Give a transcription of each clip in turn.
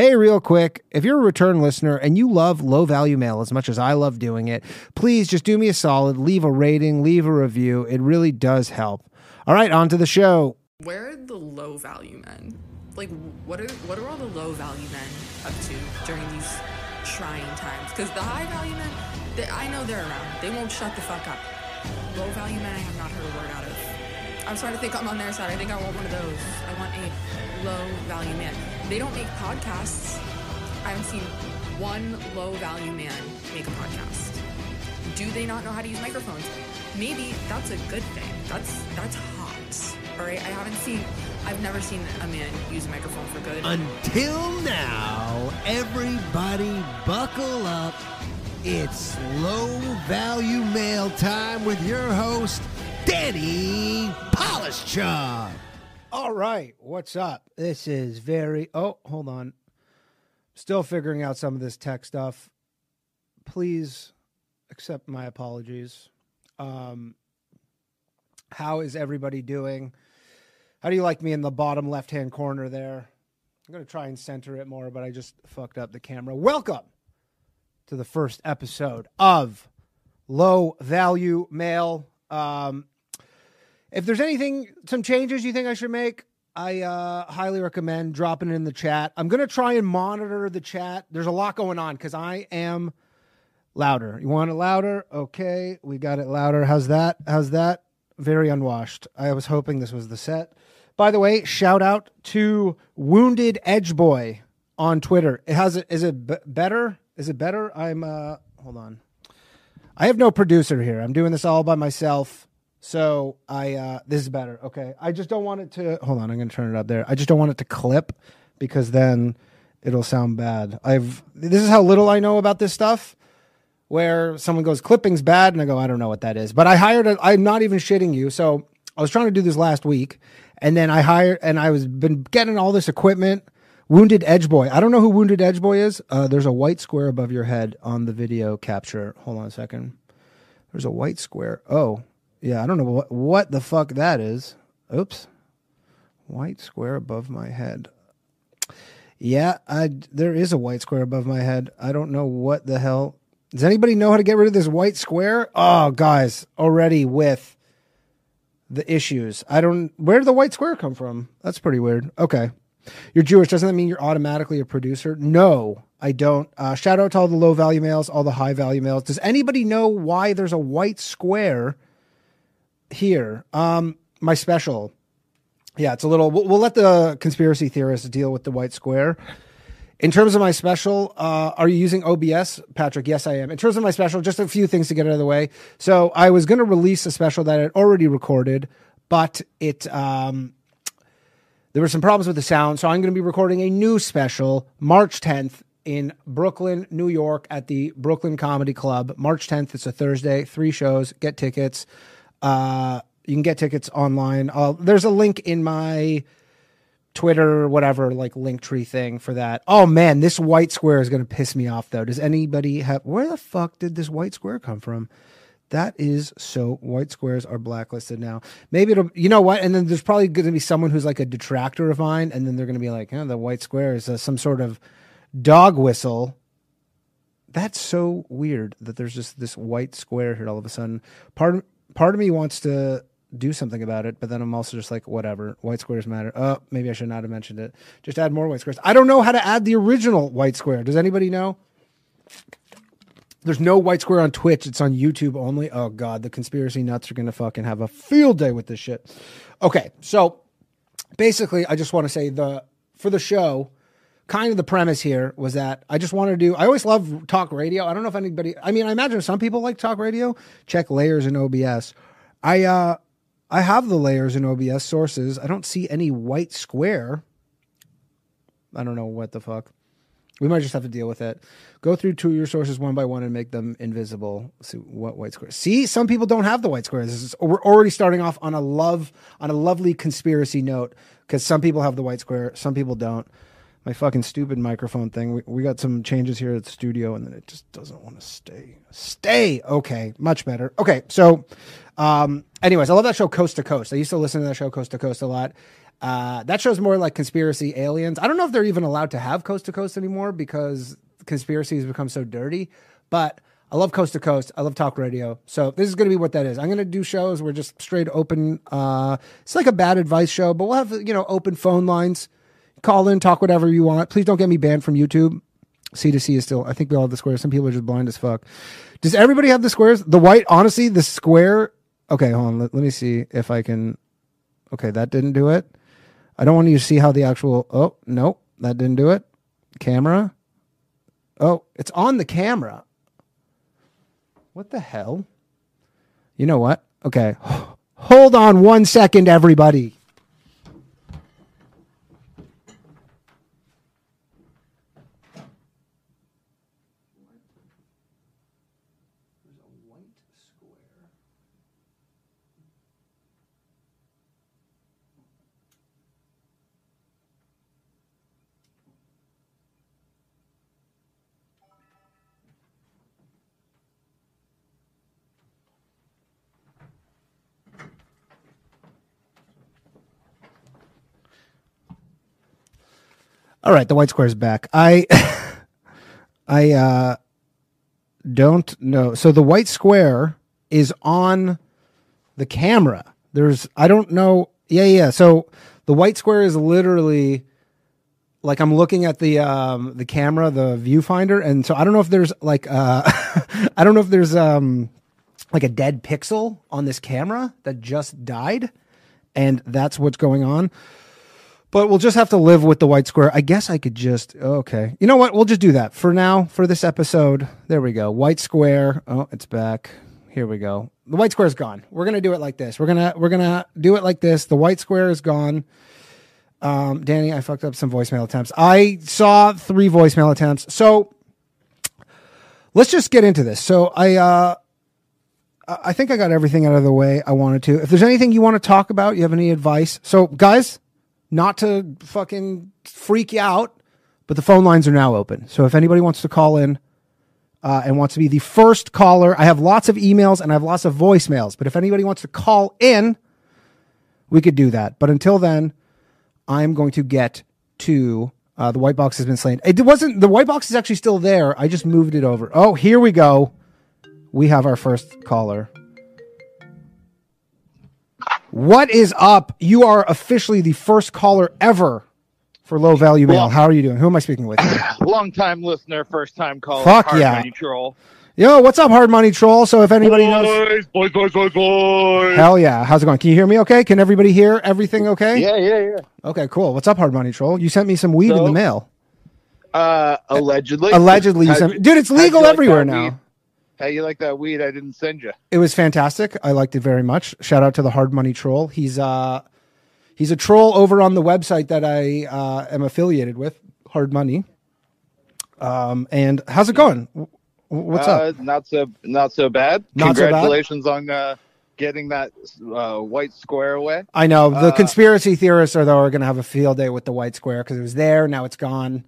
Hey, real quick, if you're a return listener and you love low value mail as much as I love doing it, please just do me a solid, leave a rating, leave a review. It really does help. All right, on to the show. Where are the low value men? Like, what are what are all the low value men up to during these trying times? Because the high value men, they, I know they're around. They won't shut the fuck up. Low value men, I have not heard a word out of. I'm starting to think I'm on their side. I think I want one of those. I want a low value man. They don't make podcasts. I haven't seen one low value man make a podcast. Do they not know how to use microphones? Maybe that's a good thing. That's that's hot. All right. I haven't seen. I've never seen a man use a microphone for good. Until now, everybody buckle up. It's low value mail time with your host, Danny Polishchuk. All right, what's up? This is very. Oh, hold on. Still figuring out some of this tech stuff. Please accept my apologies. Um, how is everybody doing? How do you like me in the bottom left hand corner there? I'm going to try and center it more, but I just fucked up the camera. Welcome to the first episode of Low Value Mail. Um, if there's anything, some changes you think I should make, I uh, highly recommend dropping it in the chat. I'm going to try and monitor the chat. There's a lot going on because I am louder. You want it louder? Okay, we got it louder. How's that? How's that? Very unwashed. I was hoping this was the set. By the way, shout out to Wounded Edge Boy on Twitter. It has. Is it b- better? Is it better? I'm. uh Hold on. I have no producer here. I'm doing this all by myself. So I uh this is better. Okay. I just don't want it to hold on, I'm gonna turn it up there. I just don't want it to clip because then it'll sound bad. I've this is how little I know about this stuff. Where someone goes, clipping's bad, and I go, I don't know what that is. But I hired a I'm not even shitting you. So I was trying to do this last week, and then I hired and I was been getting all this equipment. Wounded Edge Boy. I don't know who Wounded Edge Boy is. Uh, there's a white square above your head on the video capture. Hold on a second. There's a white square. Oh, yeah, I don't know what what the fuck that is. Oops. White square above my head. Yeah, I there is a white square above my head. I don't know what the hell. Does anybody know how to get rid of this white square? Oh, guys, already with the issues. I don't where did the white square come from? That's pretty weird. Okay. You're Jewish. Doesn't that mean you're automatically a producer? No, I don't. Uh, shout out to all the low value males, all the high value males. Does anybody know why there's a white square here? Um, my special. Yeah, it's a little. We'll, we'll let the conspiracy theorists deal with the white square. In terms of my special, uh, are you using OBS, Patrick? Yes, I am. In terms of my special, just a few things to get out of the way. So I was going to release a special that I had already recorded, but it um, there were some problems with the sound. So I'm going to be recording a new special March 10th in Brooklyn, New York, at the Brooklyn Comedy Club. March 10th. It's a Thursday. Three shows. Get tickets. Uh, you can get tickets online. There's a link in my Twitter, whatever, like Linktree thing for that. Oh man, this white square is going to piss me off though. Does anybody have, where the fuck did this white square come from? That is so white squares are blacklisted now. Maybe it'll, you know what? And then there's probably going to be someone who's like a detractor of mine. And then they're going to be like, oh, the white square is uh, some sort of dog whistle. That's so weird that there's just this white square here all of a sudden. Part, part of me wants to do something about it, but then I'm also just like, whatever. White squares matter. Oh, maybe I should not have mentioned it. Just add more white squares. I don't know how to add the original white square. Does anybody know? There's no white square on Twitch. It's on YouTube only. Oh god, the conspiracy nuts are gonna fucking have a field day with this shit. Okay, so basically, I just want to say the for the show, kind of the premise here was that I just wanted to do. I always love talk radio. I don't know if anybody. I mean, I imagine some people like talk radio. Check layers in OBS. I uh I have the layers in OBS sources. I don't see any white square. I don't know what the fuck. We might just have to deal with it. Go through two of your sources one by one and make them invisible. see what white square. See, some people don't have the white squares. Is, we're already starting off on a love on a lovely conspiracy note because some people have the white square, some people don't. My fucking stupid microphone thing. We, we got some changes here at the studio, and then it just doesn't want to stay. Stay. Okay, much better. Okay, so, um, anyways, I love that show Coast to Coast. I used to listen to that show Coast to Coast a lot. Uh, that show's more like conspiracy aliens. I don't know if they're even allowed to have coast to coast anymore because conspiracy has become so dirty. But I love coast to coast. I love talk radio. So this is going to be what that is. I'm going to do shows where just straight open. Uh, it's like a bad advice show, but we'll have you know open phone lines. Call in, talk whatever you want. Please don't get me banned from YouTube. C to C is still. I think we all have the squares. Some people are just blind as fuck. Does everybody have the squares? The white, honestly, the square. Okay, hold on. Let, let me see if I can. Okay, that didn't do it. I don't want you to see how the actual. Oh no, that didn't do it. Camera. Oh, it's on the camera. What the hell? You know what? Okay, hold on one second, everybody. All right, the white square is back. I I uh don't know. So the white square is on the camera. There's I don't know. Yeah, yeah. So the white square is literally like I'm looking at the um the camera, the viewfinder, and so I don't know if there's like uh I don't know if there's um like a dead pixel on this camera that just died and that's what's going on. But we'll just have to live with the white square. I guess I could just okay. You know what? We'll just do that for now for this episode. There we go. White square. Oh, it's back. Here we go. The white square is gone. We're gonna do it like this. We're gonna we're gonna do it like this. The white square is gone. Um, Danny, I fucked up some voicemail attempts. I saw three voicemail attempts. So let's just get into this. So I uh I think I got everything out of the way I wanted to. If there's anything you want to talk about, you have any advice. So guys, not to fucking freak you out, but the phone lines are now open. So if anybody wants to call in uh, and wants to be the first caller, I have lots of emails and I have lots of voicemails. But if anybody wants to call in, we could do that. But until then, I'm going to get to uh, the white box has been slain. It wasn't the white box is actually still there. I just moved it over. Oh, here we go. We have our first caller. What is up? You are officially the first caller ever for low value mail. How are you doing? Who am I speaking with? Long time listener, first time caller. Fuck Hard yeah. Money Troll. Yo, what's up, Hard Money Troll? So if anybody knows, Boys, boys, boys, boys, boys. hell yeah, how's it going? Can you hear me? Okay? Can everybody hear everything? Okay? Yeah, yeah, yeah. Okay, cool. What's up, Hard Money Troll? You sent me some weed in the mail. Uh, allegedly. Allegedly, you sent me. Dude, it's legal like everywhere now. weed? How you like that weed I didn't send you? It was fantastic. I liked it very much. Shout out to the Hard Money Troll. He's uh he's a troll over on the website that I uh, am affiliated with, Hard Money. Um, and how's it going? What's uh, up? Not so, not so bad. Not so bad? Congratulations on uh, getting that uh, white square away. I know the uh, conspiracy theorists are though are going to have a field day with the white square because it was there, now it's gone.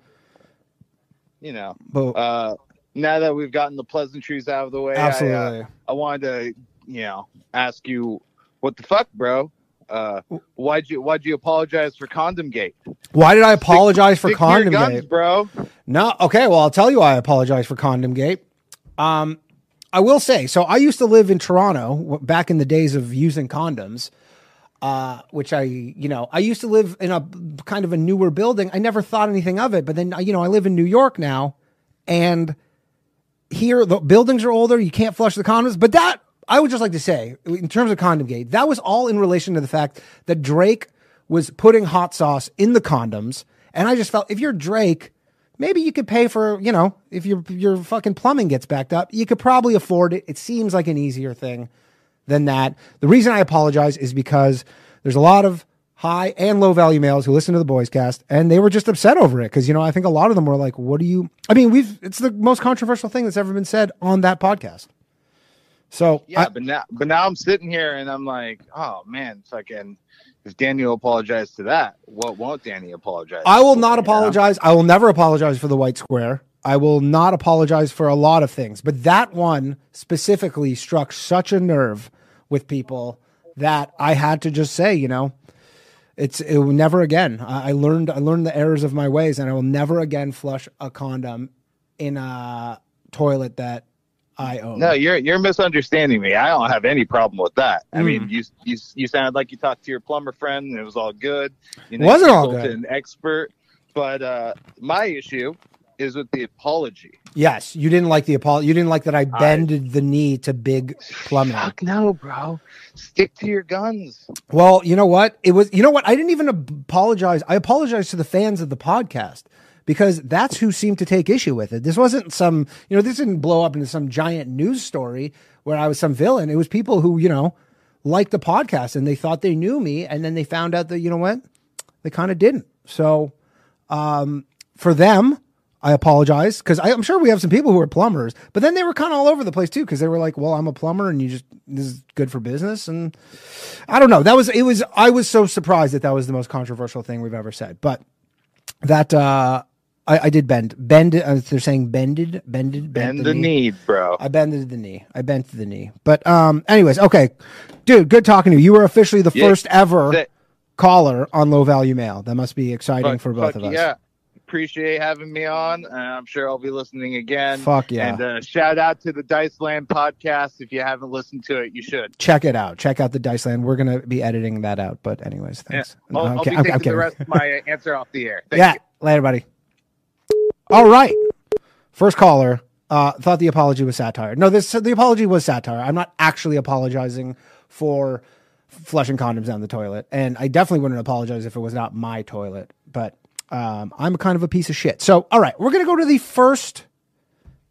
You know, But uh, now that we've gotten the pleasantries out of the way, I, uh, I wanted to, you know, ask you, what the fuck, bro? Uh, why'd you why'd you apologize for Condom Gate? why did I apologize for Stick to your condom guns, gate? bro. No, okay. Well, I'll tell you why I apologize for Condom Gate. Um, I will say, so I used to live in Toronto back in the days of using condoms, uh, which I, you know, I used to live in a kind of a newer building. I never thought anything of it, but then, you know, I live in New York now, and here the buildings are older. You can't flush the condoms, but that I would just like to say, in terms of Condom Gate, that was all in relation to the fact that Drake was putting hot sauce in the condoms, and I just felt if you're Drake maybe you could pay for you know if your your fucking plumbing gets backed up you could probably afford it it seems like an easier thing than that the reason i apologize is because there's a lot of high and low value males who listen to the Boyscast and they were just upset over it because you know i think a lot of them were like what do you i mean we've it's the most controversial thing that's ever been said on that podcast so Yeah, I- but now, but now I'm sitting here and I'm like, oh man, fucking. If Daniel apologized to that, what won't Danny apologize? I will for, not you know? apologize. I will never apologize for the white square. I will not apologize for a lot of things, but that one specifically struck such a nerve with people that I had to just say, you know, It's it will never again. I, I learned I learned the errors of my ways, and I will never again flush a condom in a toilet that I own. No, you're you're misunderstanding me. I don't have any problem with that. I Mm. mean, you you you sounded like you talked to your plumber friend and it was all good. You know, Wasn't all good. An expert, but uh, my issue is with the apology. Yes, you didn't like the apology. You didn't like that I bended the knee to big plumbing. Fuck no, bro. Stick to your guns. Well, you know what? It was. You know what? I didn't even apologize. I apologized to the fans of the podcast because that's who seemed to take issue with it. This wasn't some. You know, this didn't blow up into some giant news story where I was some villain. It was people who you know liked the podcast and they thought they knew me, and then they found out that you know what they kind of didn't. So um, for them, I apologize because I'm sure we have some people who are plumbers, but then they were kind of all over the place too because they were like, "Well, I'm a plumber, and you just this is good for business." And I don't know. That was it. Was I was so surprised that that was the most controversial thing we've ever said, but that uh, I, I did bend, bend. Uh, they're saying bended, bended, bent Bend the knee, bro. I bended the knee. I bent the knee. But um, anyways, okay, dude, good talking to you. You were officially the Yeah, first ever that- caller on low value mail. That must be exciting Fuck- for both of us. Yeah. Appreciate having me on. And I'm sure I'll be listening again. Fuck yeah. And uh, shout out to the Dice Land podcast. If you haven't listened to it, you should. check it out. Check out the Dice Land. We're gonna be editing that out. But anyways, Yeah. thanks. I'll, I'll Okay, be I'm- taking the rest of my answer off the air. Thank yeah, you. later, buddy. All right, first caller uh, thought the apology was satire. No, this the apology was satire. I'm not actually apologizing for flushing condoms down the toilet, and I definitely wouldn't apologize if it was not my toilet. But um, I'm a kind of a piece of shit. So, all right, we're gonna go to the first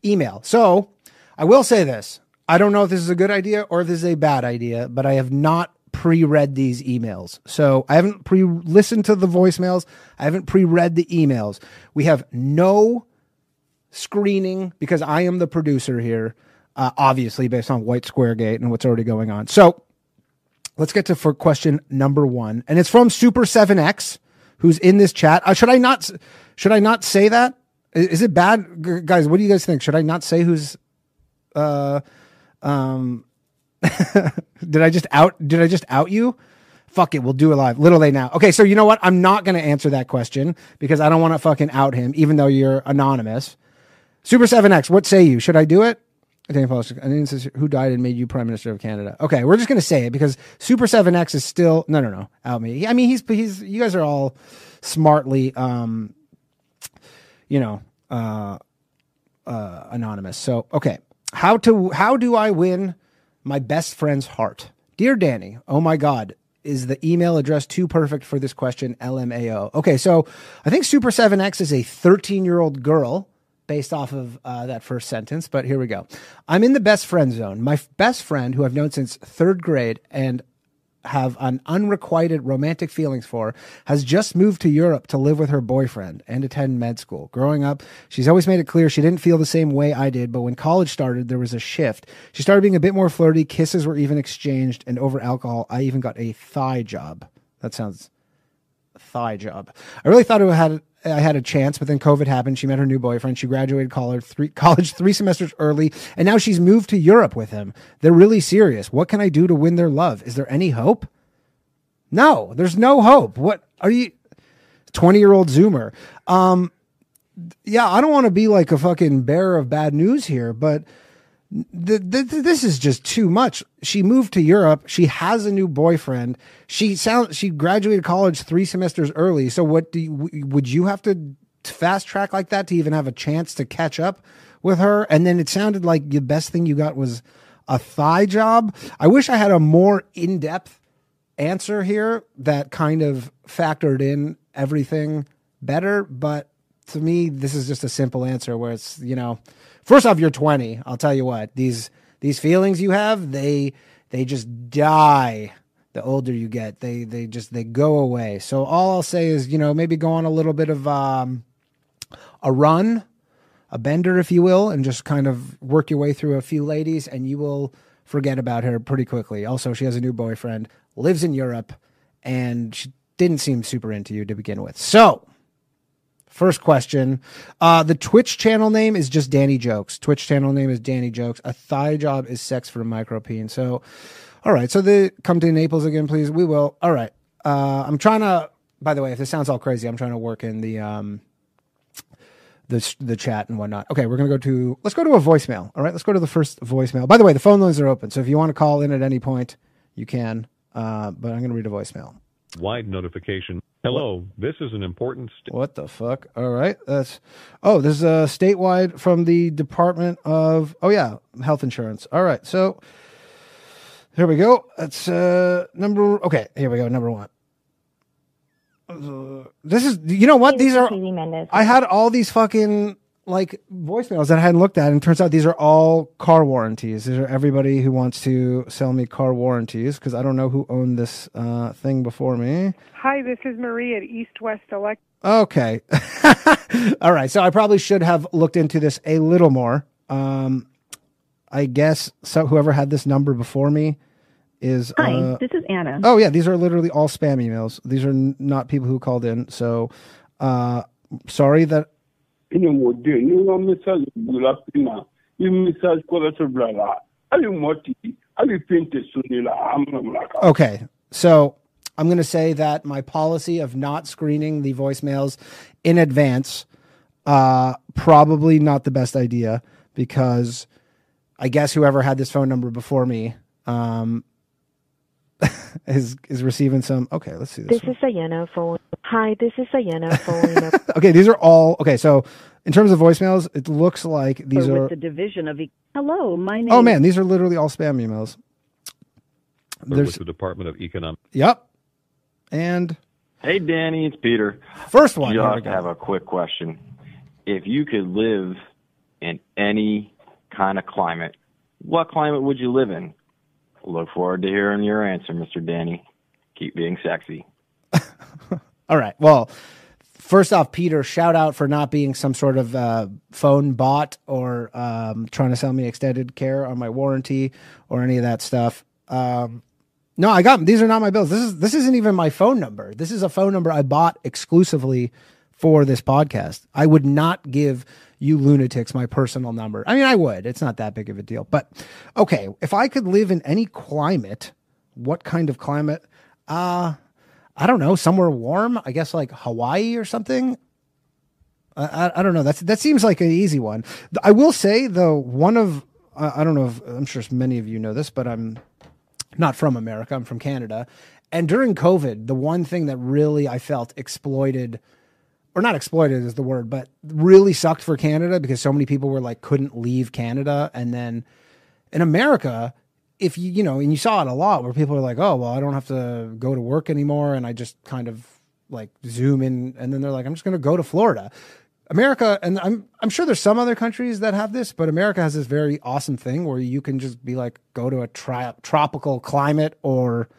email. So, I will say this. I don't know if this is a good idea or if this is a bad idea, but I have not pre-read these emails. So I haven't pre-listened to the voicemails. I haven't pre-read the emails. We have no screening because I am the producer here, uh, obviously based on White Square Gate and what's already going on. So let's get to for question number one, and it's from Super Seven X, who's in this chat. Uh, should I not? Should I not say that? Is, Is it bad, G- guys? What do you guys think? Should I not say who's? Uh, um, did I just out? Did I just out you? Fuck it, we'll do it live. Little now. Okay, so you know what? I'm not to answer that question because I don't want to fucking out him, even though you're anonymous. Super 7X, what say you? Should I do it? I think I think it who died and made you prime minister of Canada. Okay, we're just gonna say it because Super 7X is still no no no out me. I mean he's he's you guys are all smartly um you know uh uh anonymous. So okay. How to how do I win my best friend's heart? Dear Danny, oh my god, is the email address too perfect for this question? LMAO. Okay, so I think Super 7X is a 13 year old girl based off of uh, that first sentence, but here we go. I'm in the best friend zone. My f- best friend, who I've known since third grade and have an unrequited romantic feelings for, has just moved to Europe to live with her boyfriend and attend med school. Growing up, she's always made it clear she didn't feel the same way I did, but when college started, there was a shift. She started being a bit more flirty, kisses were even exchanged, and over alcohol, I even got a thigh job. That sounds thigh job. I really thought it had I had a chance, but then COVID happened. She met her new boyfriend. She graduated college three college three semesters early, and now she's moved to Europe with him. They're really serious. What can I do to win their love? Is there any hope? No, there's no hope. What are you? Twenty year old Zoomer. Um, yeah, I don't want to be like a fucking bearer of bad news here, but th- th- th- this is just too much. She moved to Europe. She has a new boyfriend. She sound she graduated college three semesters early. So what do you, would you have to fast track like that to even have a chance to catch up with her? And then it sounded like the best thing you got was a thigh job. I wish I had a more in depth answer here that kind of factored in everything better. But to me, this is just a simple answer where it's, you know, first off, you're 20. I'll tell you what, these, these feelings you have, they, they just die the older you get. They, they just, they go away. So all I'll say is, you know, maybe go on a little bit of, um, a run, a bender, if you will, and just kind of work your way through a few ladies, and you will forget about her pretty quickly. Also, she has a new boyfriend, lives in Europe, and she didn't seem super into you to begin with. So, first question uh, the Twitch channel name is just Danny Jokes. Twitch channel name is Danny Jokes. A thigh job is sex for a micropene. So, all right. So, the come to Naples again, please. We will. All right. Uh, I'm trying to. By the way, if this sounds all crazy, I'm trying to work in the um, the the chat and whatnot. Okay, we're gonna go to let's go to a voicemail. All right, let's go to the first voicemail. By the way, the phone lines are open, so if you want to call in at any point, you can. Uh, but I'm gonna read a voicemail. Wide notification. Hello, this is an important. St- What the fuck? All right, that's. Oh, this is a statewide from the Department of. Oh yeah, health insurance. All right, so here we go. That's uh number. Okay, here we go. Number one. Uh, this is. You know what? These are. I had all these fucking like voicemails that I hadn't looked at, and it turns out these are all car warranties. These are everybody who wants to sell me car warranties because I don't know who owned this uh, thing before me. Hi, this is Marie at East West Elect. Okay. All right. So I probably should have looked into this a little more. Um, I guess so. Whoever had this number before me is. Hi, uh, this is Anna. oh yeah, these are literally all spam emails. These are n- not people who called in. So, uh, sorry that. Pina i bila la hali hali tɛ la a minɛ ka Okay. So I'm going to say that my policy of not screening the voicemails in advance, uh, probably not the best idea because I guess whoever had this phone number before me, um, is is receiving some. Okay, let's see this. This is Sayana phone. Hi, this is Sayana phone. Okay, these are all okay. So in terms of voicemails, it looks like these with are. the division of. E- Hello, my oh, name. Oh man, these are literally all spam emails. with There's the Department of Economic. yep, and Hey, Danny, it's Peter. first one. Here we Just have a quick question. If you could live in any kind of climate, what climate would you live in? Look forward to hearing your answer, Mr. Danny. Keep being sexy. All right. Well, first off, Peter, shout out for not being some sort of uh, phone bot or um, trying to sell me extended care on my warranty or any of that stuff. Um, no, I got these are not my bills. This is this isn't even my phone number. This is a phone number I bought exclusively for this podcast. I would not give you lunatics my personal number. I mean, I would. It's not that big of a deal. But okay, if I could live in any climate, what kind of climate? Uh I don't know, somewhere warm. I guess like Hawaii or something. I, I, I don't know. That's that seems like an easy one. I will say though, one of I, I don't know if I'm sure many of you know this, but I'm not from America. I'm from Canada. And during COVID, the one thing that really I felt exploited, or not exploited is the word, but really sucked for Canada because so many people were like couldn't leave Canada. And then in America, if you, you know, and you saw it a lot where people are like, oh, well, I don't have to go to work anymore. And I just kind of like zoom in. And then they're like, I'm just to go to Florida. America, and I'm I'm sure there's some other countries that have this, but America has this very awesome thing where you can just be like go to a tri- tropical climate or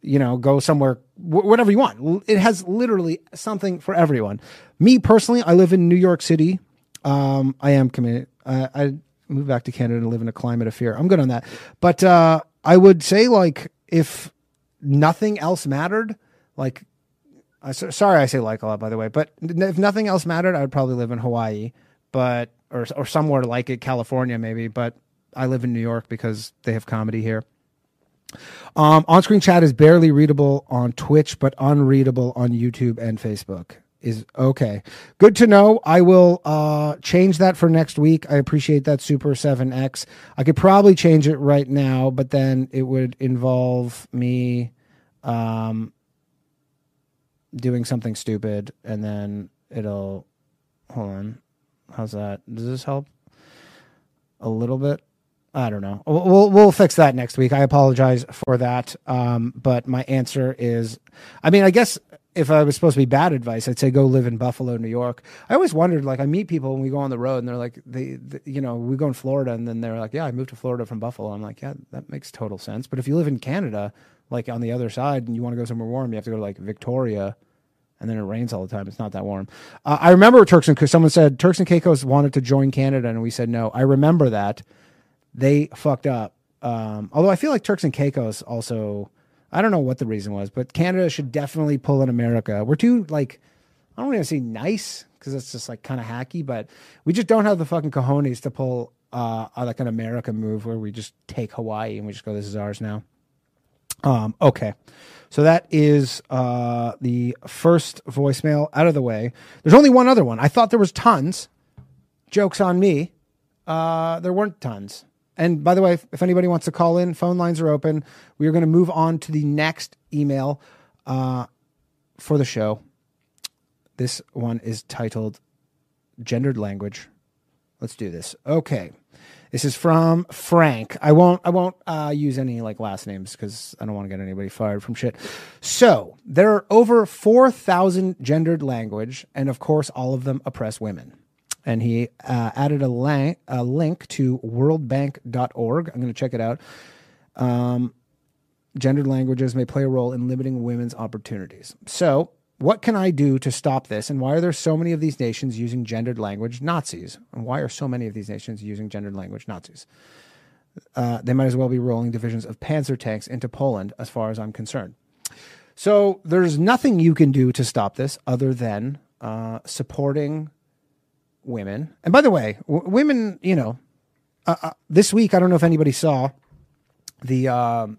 you know go somewhere wh- whatever you want. It has literally something for everyone. Me personally, I live in New York City. Um, I am committed. I, I moved back to Canada to live in a climate of fear. I'm good on that, but uh, I would say like if nothing else mattered, like I sorry I say like a lot by the way, but if nothing else mattered, I would probably live in Hawaii, but or or somewhere like it, California maybe. But I live in New York because they have comedy here. Um, on-screen chat is barely readable on Twitch, but unreadable on YouTube and Facebook. Is okay. Good to know. I will uh, change that for next week. I appreciate that Super 7X. I could probably change it right now, but then it would involve me um, doing something stupid, and then it'll. Hold on. How's that? Does this help? A little bit. I don't know. We'll we'll, fix that next week. I apologize for that. Um, but my answer is, I mean, I guess if I was supposed to be bad advice, I'd say go live in Buffalo, New York. I always wondered, like, I meet people when we go on the road, and they're like, they, they you know, we go in Florida, and then they're like, yeah, I moved to Florida from Buffalo. I'm like, yeah, that makes total sense. But if you live in Canada, like on the other side, and you want to go somewhere warm, you have to go to like Victoria and then it rains all the time. It's not that warm. Uh, I remember Turks and Caicos, someone said Turks and Caicos wanted to join Canada, and we said no. I remember that they fucked up. Um, although I feel like Turks and Caicos also, I don't know what the reason was, but Canada should definitely pull in America. We're too like, I don't want to say nice because it's just like kind of hacky, but we just don't have the fucking cojones to pull uh, like an America move where we just take Hawaii and we just go, this is ours now. Um, okay. So that is uh, the first voicemail out of the way. There's only one other one. I thought there was tons. Jokes on me. Uh, there weren't tons. And by the way, if, if anybody wants to call in, phone lines are open. We are going to move on to the next email uh, for the show. This one is titled Gendered Language. Let's do this. Okay. This is from Frank. I won't. I won't uh, use any like last names because I don't want to get anybody fired from shit. So there are over four thousand gendered language, and of course, all of them oppress women. And he uh, added a, lang- a link to WorldBank.org. I'm going to check it out. Um, gendered languages may play a role in limiting women's opportunities. So, what can I do to stop this? And why are there so many of these nations using gendered language Nazis? And why are so many of these nations using gendered language Nazis? Uh, they might as well be rolling divisions of panzer tanks into Poland, as far as I'm concerned. So, there's nothing you can do to stop this other than uh, supporting women. And by the way, w- women, you know, uh, uh, this week, I don't know if anybody saw the. Um,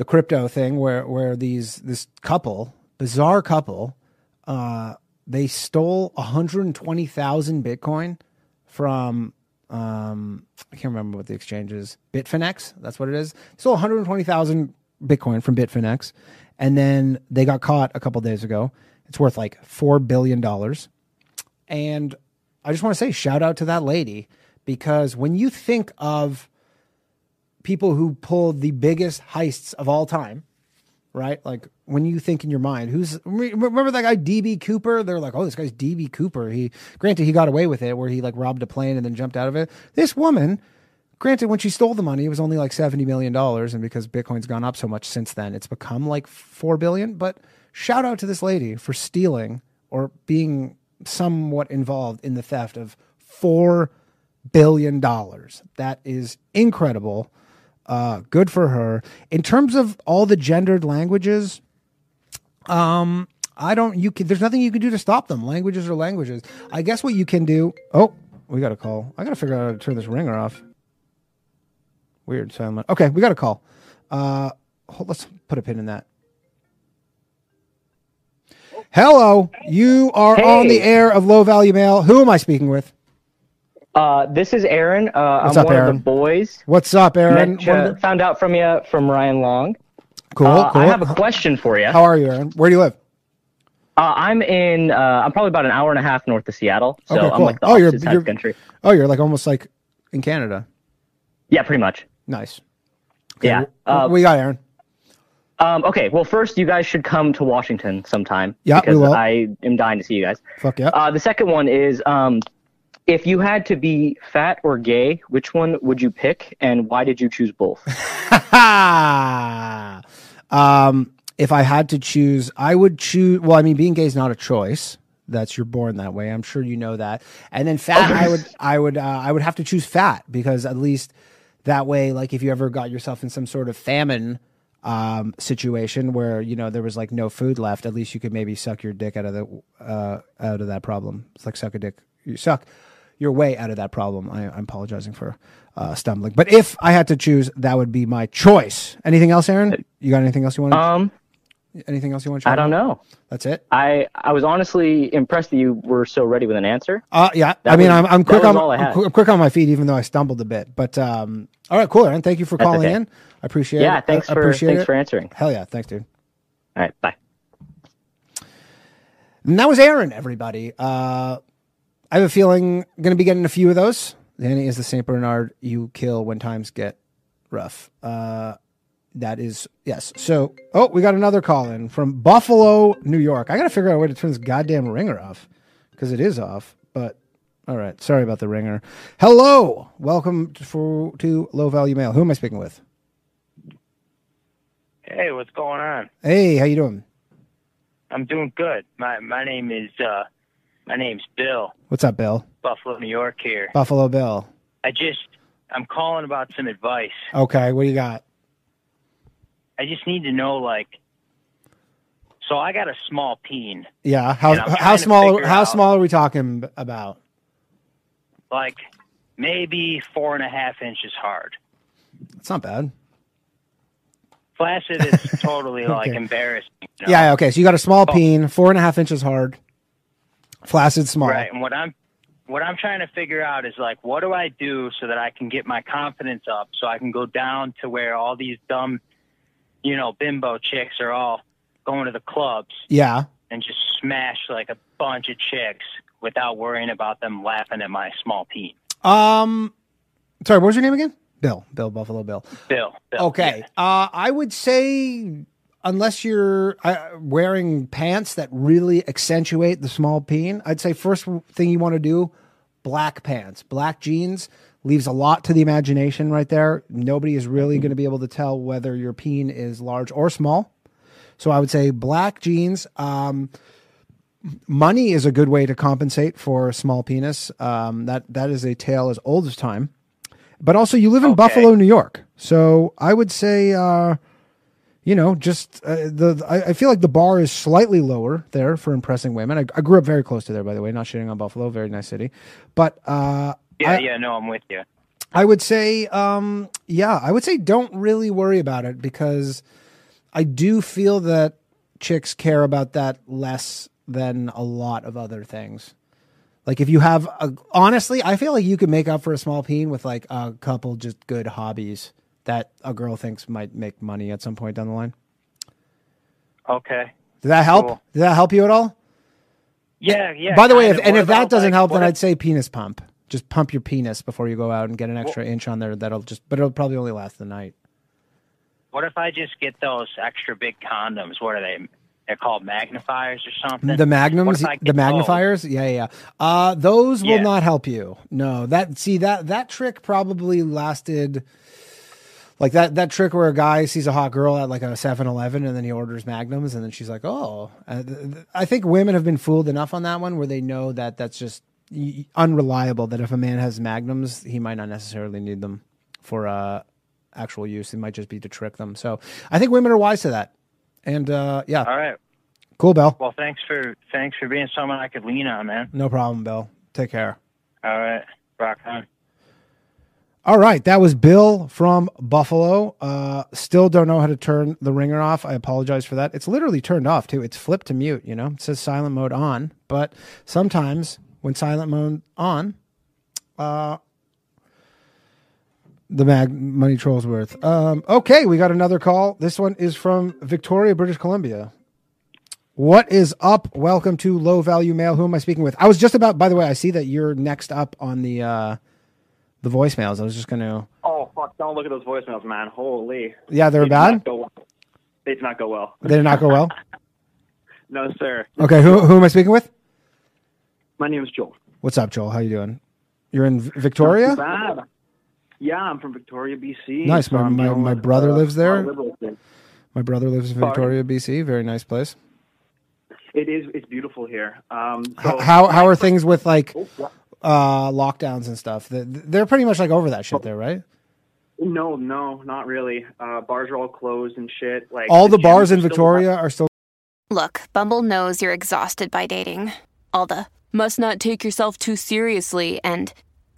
the crypto thing where where these this couple bizarre couple uh they stole 120,000 bitcoin from um I can't remember what the exchange is Bitfinex that's what it is stole 120,000 bitcoin from Bitfinex and then they got caught a couple days ago it's worth like 4 billion dollars and I just want to say shout out to that lady because when you think of people who pulled the biggest heists of all time, right? Like when you think in your mind, who's remember that guy DB Cooper? They're like, oh, this guy's DB Cooper. He granted he got away with it, where he like robbed a plane and then jumped out of it. This woman, granted, when she stole the money, it was only like seventy million dollars, and because Bitcoin's gone up so much since then, it's become like four billion. But shout out to this lady for stealing or being somewhat involved in the theft of four billion dollars. That is incredible. Uh, good for her. In terms of all the gendered languages, um, I don't. You can. There's nothing you can do to stop them. Languages are languages. I guess what you can do. Oh, we got a call. I got to figure out how to turn this ringer off. Weird silent. Okay, we got a call. Uh, hold, let's put a pin in that. Hello, you are on the air of Low Value Mail. Who am I speaking with? Uh, this is Aaron. Uh, What's I'm up, one Aaron? of the boys. What's up, Aaron? Met, uh, found out from you from Ryan Long. Cool, Uh, cool. I have a question for you. How are you, Aaron? Where do you live? Uh, I'm in. Uh, I'm probably about an hour and a half north of Seattle, so Okay, I'm like the Oh, you're- opposite side of the you're- country. Oh, you're like almost like in Canada. Yeah, pretty much. Nice. Yeah. What Uh, we got, Aaron? Um, okay. Well, first, you guys should come to Washington sometime. Yeah, we because will. I am dying to see you guys. Fuck yeah. Uh, the second one is, um, if you had to be fat or gay, which one would you pick, and why did you choose both? um, if I had to choose, I would choose. Well, I mean, being gay is not a choice. That's you're born that way. I'm sure you know that. And then fat, I would, I would, uh, I would have to choose fat because at least that way, like if you ever got yourself in some sort of famine um, situation where you know there was like no food left, at least you could maybe suck your dick out of the uh, out of that problem. It's like suck a dick. You suck your way out of that problem. I, I'm apologizing for uh, stumbling, but if I had to choose, that would be my choice. Anything else, Aaron? You got anything else you want? to Um, Anything else you want? to I don't know. That's it. I I was honestly impressed that you were so ready with an answer. Uh, yeah. That I mean, was- I'm, I'm quick on all I I'm quick on my feet, even though I stumbled a bit. But um, all right, cool, Aaron. Thank you for That's calling okay. in. I appreciate Yeah, it. thanks I for- appreciate thanks it. for answering. Hell yeah, thanks, dude. All right, bye. And that was Aaron, everybody. Uh, I have a feeling I'm going to be getting a few of those. Danny is the St. Bernard you kill when times get rough. Uh, that is, yes. So, oh, we got another call in from Buffalo, New York. I got to figure out a way to turn this goddamn ringer off because it is off. But all right, sorry about the ringer. Hello, welcome to, for, to Low Value Mail. Who am I speaking with? Hey, what's going on? Hey, how you doing? I'm doing good. My my name is uh my name's Bill, What's up, Bill? Buffalo, New York here. Buffalo Bill. I just I'm calling about some advice. Okay, what do you got? I just need to know like so I got a small peen. Yeah, how how small how out- small are we talking about? Like maybe four and a half inches hard. It's not bad. Flaccid is totally like embarrassing. you know? Yeah. Okay. So you got a small Oh. peen, four and a half inches hard, flaccid, small. Right. And what I'm what I'm trying to figure out is like what do I do so that I can get my confidence up so I can go down to where all these dumb, you know, bimbo chicks are all going to the clubs Yeah. and just smash like a bunch of chicks without worrying about them laughing at my small peen. Um. Sorry. What was your name again? Bill. Bill Buffalo Bill. Bill. Bill Okay. Uh, I would say unless you're uh, wearing pants that really accentuate the small peen, I'd say first thing you want to do, black pants, black jeans leaves a lot to the imagination right there. Nobody is really going to be able to tell whether your peen is large or small. So I would say black jeans. Um, money is a good way to compensate for a small penis. Um, that that is a tale as old as time. But also, you live in Buffalo, New York, so I would say, uh, you know, just uh, the I, I feel like the bar is slightly lower there for impressing women. I, I grew up very close to there, by the way. Not shitting on Buffalo, very nice city, but uh, Yeah, I, yeah, no, I'm with you. I would say, um, yeah, I would say don't really worry about it because I do feel that chicks care about that less than a lot of other things. Like if you have a, honestly, I feel like you could make up for a small peen with like a couple just good hobbies that a girl thinks might make money at some point down the line. Okay. Did that help? Cool. Did that help you at all? Yeah, yeah. By the way, if, and if that doesn't like, help, then if- I'd say penis pump. Just pump your penis before you go out and get an extra inch on there. That'll just, but it'll probably only last the night. What if I just get those extra big condoms? What are they? They're called magnifiers or something. The magnums, the magnifiers, yeah, yeah. yeah. Uh, those will Yeah. not help you. No, that see that that trick probably lasted. Like that that trick where a guy sees a hot girl at like a 7-Eleven and then he orders magnums and then she's like, "Oh." Uh, I think women have been fooled enough on that one where they know that that's just unreliable. That if a man has magnums, he might not necessarily need them for uh, actual use. It might just be to trick them. So I think women are wise to that. And uh, yeah, All right. cool, Bell. Well, thanks for thanks for being someone I could lean on, man. No problem, Bill. Take care. All right. Rock on. All right, that was Bill from Buffalo. Uh, still don't know how to turn the ringer off. I apologize for that. It's literally turned off too. It's flipped to mute. You know, it says silent mode on, but sometimes when silent mode on, uh, the mag money trolls worth. Um, okay, we got another call. This one is from Victoria, British Columbia. What is up? Welcome to Low Value Mail. Who am I speaking with? I was just about. By the way, I see that you're next up on the uh, the voicemails. I was just going to. Oh fuck! Don't look at those voicemails, man. Holy. Yeah, they're They bad? well. They did not go well. They did not go well. no, sir. Okay, who who am I speaking with? My name is Joel. What's up, Joel? How you doing? You're in Victoria. Not too bad. Yeah, I'm from Victoria, BC. Nice. so My I'm my, my brother uh, lives there. of liberals. My brother lives in Sorry? Victoria, BC. Very nice place. It is. It's beautiful here. Um, so how how are things with like Oh, uh lockdowns and stuff? They- They're pretty much like over that shit there, right? No, no, not really. Uh, bars are all closed and shit. Like All the gyms bars in still Victoria are still. Look, Bumble knows you're exhausted by dating. All the must not take yourself too seriously and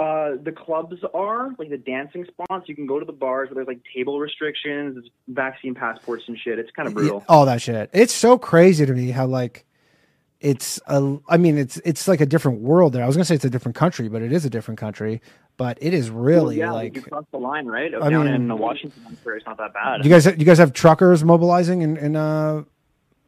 Uh, the clubs are like the dancing spots. You can go to the bars, but there's like table restrictions, vaccine passports and shit. It's kind of brutal. all that shit. It's so crazy to me how like it's a. I mean, it's it's like a different world there. I was gonna say it's a different country, but it is a different country. But it is really Well, yeah, like. you cross the line, right? I Down mean- in Washington, I'm sure it's not that bad. You guys you guys have truckers mobilizing in in uh,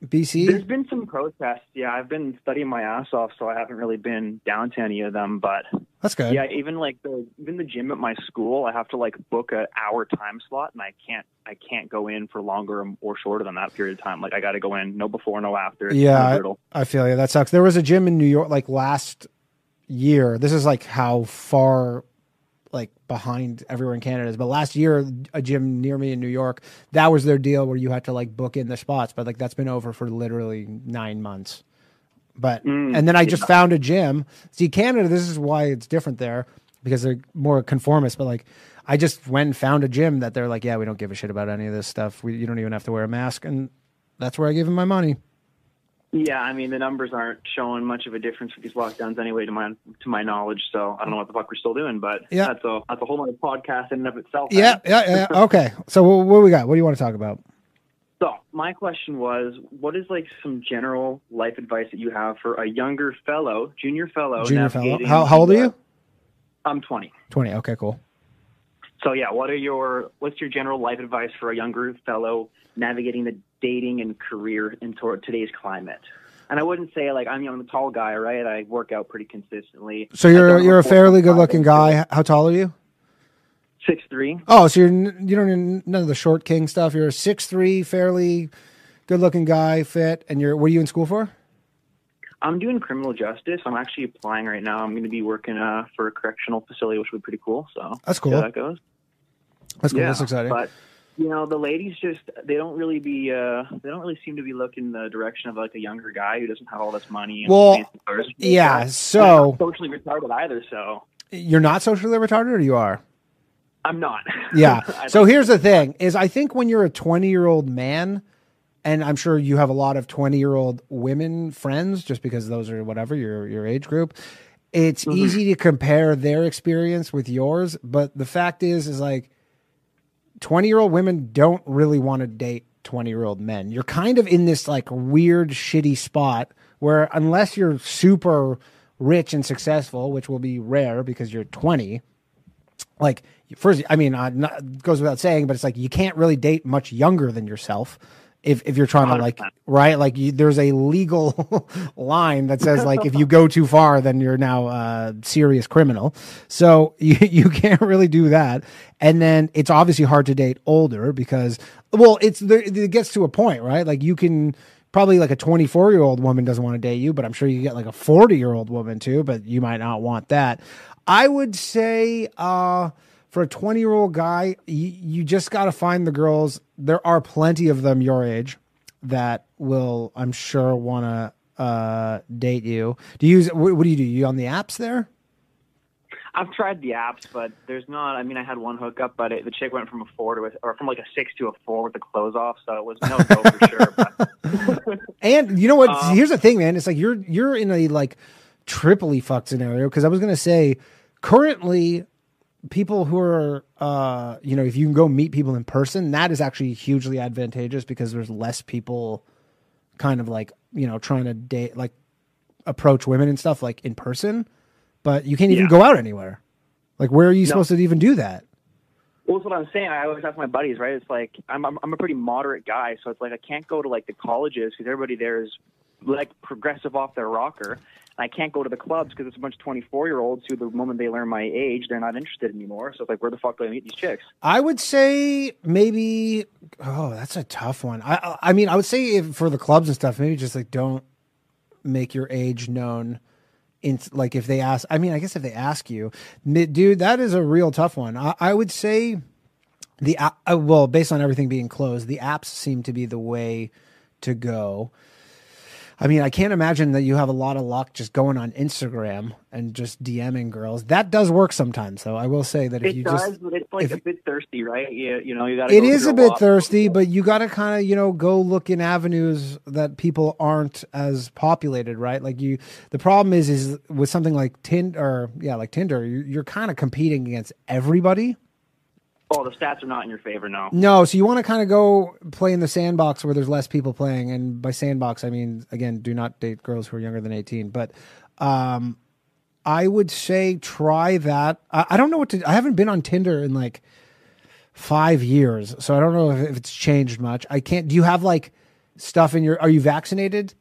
BC? There's been some protests. Yeah, I've been studying my ass off, so I haven't really been down to any of them. But That's good. Yeah, even like the even the gym at my school, I have to like book a hour time slot, and I can't I can't go in for longer or shorter than that period of time. Like I got to go in no before, no after. It's yeah, I. I feel you. That sucks. There was a gym in New York like last year. This is like how far like behind everywhere in Canada is. But last year, a gym near me in New York, that was their deal where you had to like book in the spots. But like that's been over for literally nine months. But Mm, and then I just yeah. found a gym. See, Canada, this is why it's different there because they're more conformist. But like, I just went and found a gym that they're like, yeah, we don't give a shit about any of this stuff. We, you don't even have to wear a mask, and that's where I gave him my money. Yeah, I mean the numbers aren't showing much of a difference with these lockdowns anyway, to my to my knowledge. So I don't know what the fuck we're still doing, but Yeah. that's a that's a whole other podcast in and of itself. Yeah, yeah, yeah. Okay, so what, what we got? What do you want to talk about? So my question was, what is like some general life advice that you have for a younger fellow, junior fellow, Junior fellow. How how old are you? I'm 20. Twenty. Okay, cool. So yeah, what are your what's your general life advice for a younger fellow navigating the dating and career in toward today's climate? And I wouldn't say like I'm, you know, I'm a tall guy, right? I work out pretty consistently. So you're you're a fairly good looking guy. How tall are you? Six three. Oh, so you're you don't need none of the short king stuff. You're a six three, fairly good looking guy, fit, and you're what are you in school for? I'm doing criminal justice. I'm actually applying right now. I'm going to be working uh, for a correctional facility, which would be pretty cool. So That's cool. that goes. That's cool. Yeah, That's exciting. But you know, the ladies just they don't really be uh they don't really seem to be looking the direction of like a younger guy who doesn't have all this money. And Well, yeah, so- not socially retarded either. So You're not socially retarded, or you are? I'm not. Yeah. So here's the thing: is I think when you're a 20 year old man, and I'm sure you have a lot of 20 year old women friends, just because those are whatever your your age group. It's Mhm. easy to compare their experience with yours, but the fact is, is like 20 year old women don't really want to date 20 year old men. You're kind of in this like weird, shitty spot where unless you're super rich and successful, which will be rare because you're 20, like first, I mean, uh, not, goes without saying, but it's like you can't really date much younger than yourself. If, if you're trying to like right? Like you, there's a legal line that says like if you go too far then you're now a serious criminal. So you, you can't really do that. And then it's obviously hard to date older because well it's there it gets to a point right? Like you can probably like a 24 year old woman doesn't want to date you but i'm sure you get like a 40 year old woman too but you might not want that. I would say uh for a 20 year old guy you, you just got to find the girls there are plenty of them your age that will i'm sure want to uh date you do you use what, what do you do you on the apps there I've tried the apps, but there's not. I mean, I had one hookup, but it, the chick went from a four to a, or from like a six to a four with the clothes off, so it was no go for sure. But And you know what? Um, Here's the thing, man. It's like you're you're in a like triply fucked scenario because I was gonna say currently people who are uh you know if you can go meet people in person that is actually hugely advantageous because there's less people kind of like you know trying to date like approach women and stuff like in person but you can't even Yeah. go out anywhere like where are you No. supposed to even do that Well, that's what I'm saying. I always ask my buddies, right? It's like I'm I'm, I'm a pretty moderate guy, so it's like I can't go to like the colleges because everybody there is like progressive off their rocker. I can't go to the clubs because it's a bunch of 24 year olds who, the moment they learn my age, they're not interested anymore. So it's like, where the fuck do I meet these chicks? I would say maybe. Oh, that's a tough one. I I mean, I would say for the clubs and stuff, maybe just like don't make your age known. In like if they ask, I mean, I guess if they ask you, dude, that is a real tough one. I, I would say the uh, well, based on everything being closed, the apps seem to be the way to go. I mean, I can't imagine that you have a lot of luck just going on Instagram and just DMing girls. That does work sometimes, though. I will say that if It you does, just but it's like if- a bit thirsty, right? You, you know, you got it is a bit thirsty, but you got to kind of you know go look in avenues that people aren't as populated, right? Like you, the problem is is with something like Tinder, or yeah, like Tinder, you're, you're kind of competing against everybody. Oh, the stats are not in your favor, no. No, so you want to kind of go play in the sandbox where there's less people playing, and by sandbox I mean again, do not date girls who are younger than 18. But um, I would say try that. I, I don't know what to. I haven't been on Tinder in like five years, so I don't know if, if it's changed much. I can't. Do you have like stuff in your? Are you vaccinated?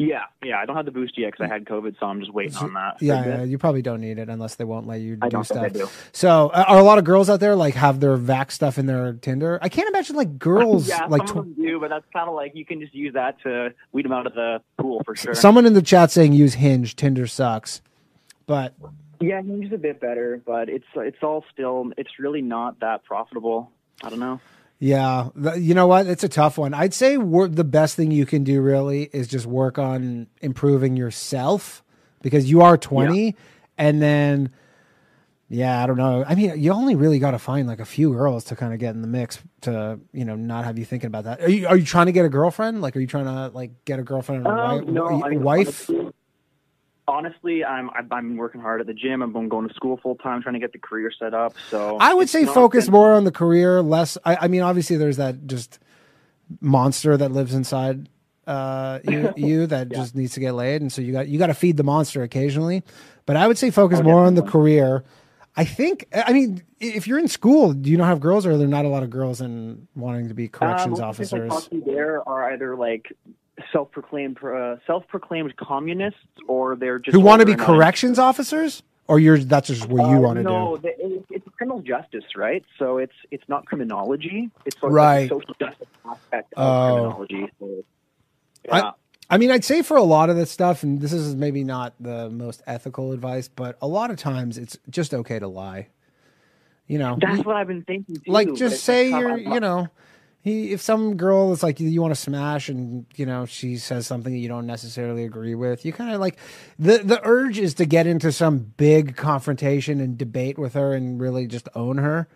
Yeah, yeah. I don't have the boost yet because I had COVID, so I'm just waiting on that. Yeah, yeah, you probably don't need it unless they won't let you I do don't stuff. think I do. So, uh, are a lot of girls out there like have their vax stuff in their Tinder? I can't imagine like girls yeah, like. some of them do, but that's kind of like you can just use that to weed them out of the pool for sure. Someone in the chat saying use Hinge. Tinder sucks, but Yeah, Hinge is a bit better, but it's it's all still it's really not that profitable. I don't know. Yeah, you know what? It's a tough one. I'd say the best thing you can do really is just work on improving yourself because you are 20 and then yeah, I don't know. I mean, you only really got to find like a few girls to kind of get in the mix to, you know, not have you thinking about that. Are you are you trying to get a girlfriend? Like are you trying to like get a girlfriend and a Um, wife? no, I mean, wife? Honestly, honestly, I'm I'm- I'm working hard at the gym. I'm going to school full time, trying to get the career set up. So I would say focus been- more on the career, less. I, I mean, obviously, there's that just monster that lives inside uh, you, you that just needs to get laid, and so you got you got to feed the monster occasionally. But I would say focus Oh, more on the career. I think. I mean, if you're in school, do you not have girls, or are there not a lot of girls in wanting to be corrections um, most people I officers? there are either like self-proclaimed uh, self-proclaimed communists, or they're just Who want to be corrections officers, or you're that's just what you Uh, want to no, do? the- it, it's criminal justice, right? So it's it's not criminology. It's sort of Right. the social justice aspect of Oh. criminology. So, yeah. I, I mean, I'd say for a lot of this stuff, and this is maybe not the most ethical advice, but a lot of times it's just okay to lie. You know, That's what I've been thinking too. like just say you're, you know, he if some girl is like you want to smash, and you know she says something that you don't necessarily agree with, you kind of like the the urge is to get into some big confrontation and debate with her and really just own her.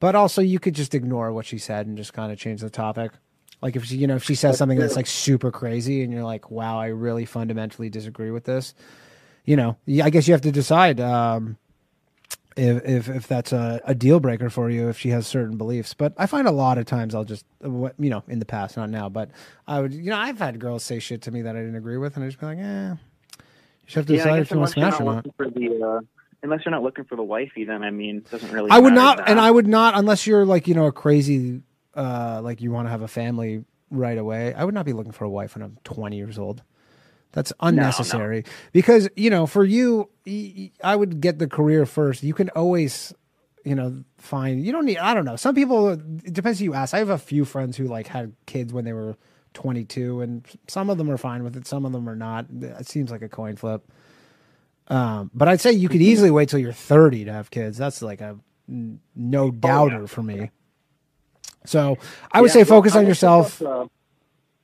But also, you could just ignore what she said and just kind of change the topic. Like if she, you know, if she says something that's like super crazy, and you're like, "Wow, I really fundamentally disagree with this," you know, I guess you have to decide um, if if if that's a, a deal breaker for you if she has certain beliefs. But I find a lot of times I'll just, you know, in the past, not now, but I would, you know, I've had girls say shit to me that I didn't agree with, and I just be like, "Eh, you should have to yeah, decide if you want to smash or not not." looking for the uh, unless you're not looking for the wifey, then I mean, it doesn't really. I would not, that. and I would not, unless you're like you know a crazy, uh, like you want to have a family right away. I would not be looking for a wife when I'm 20 years old. That's no. unnecessary because you know for you, I would get the career first. You can always, you know, find. You don't need. I don't know. Some people. It depends who you ask. I have a few friends who like had kids when they were 22, and some of them are fine with it. Some of them are not. It seems like a coin flip. Um, but I'd say you could easily wait till you're 30 to have kids. That's like a no doubter for me. So I would Yeah, say focus I on yourself. uh,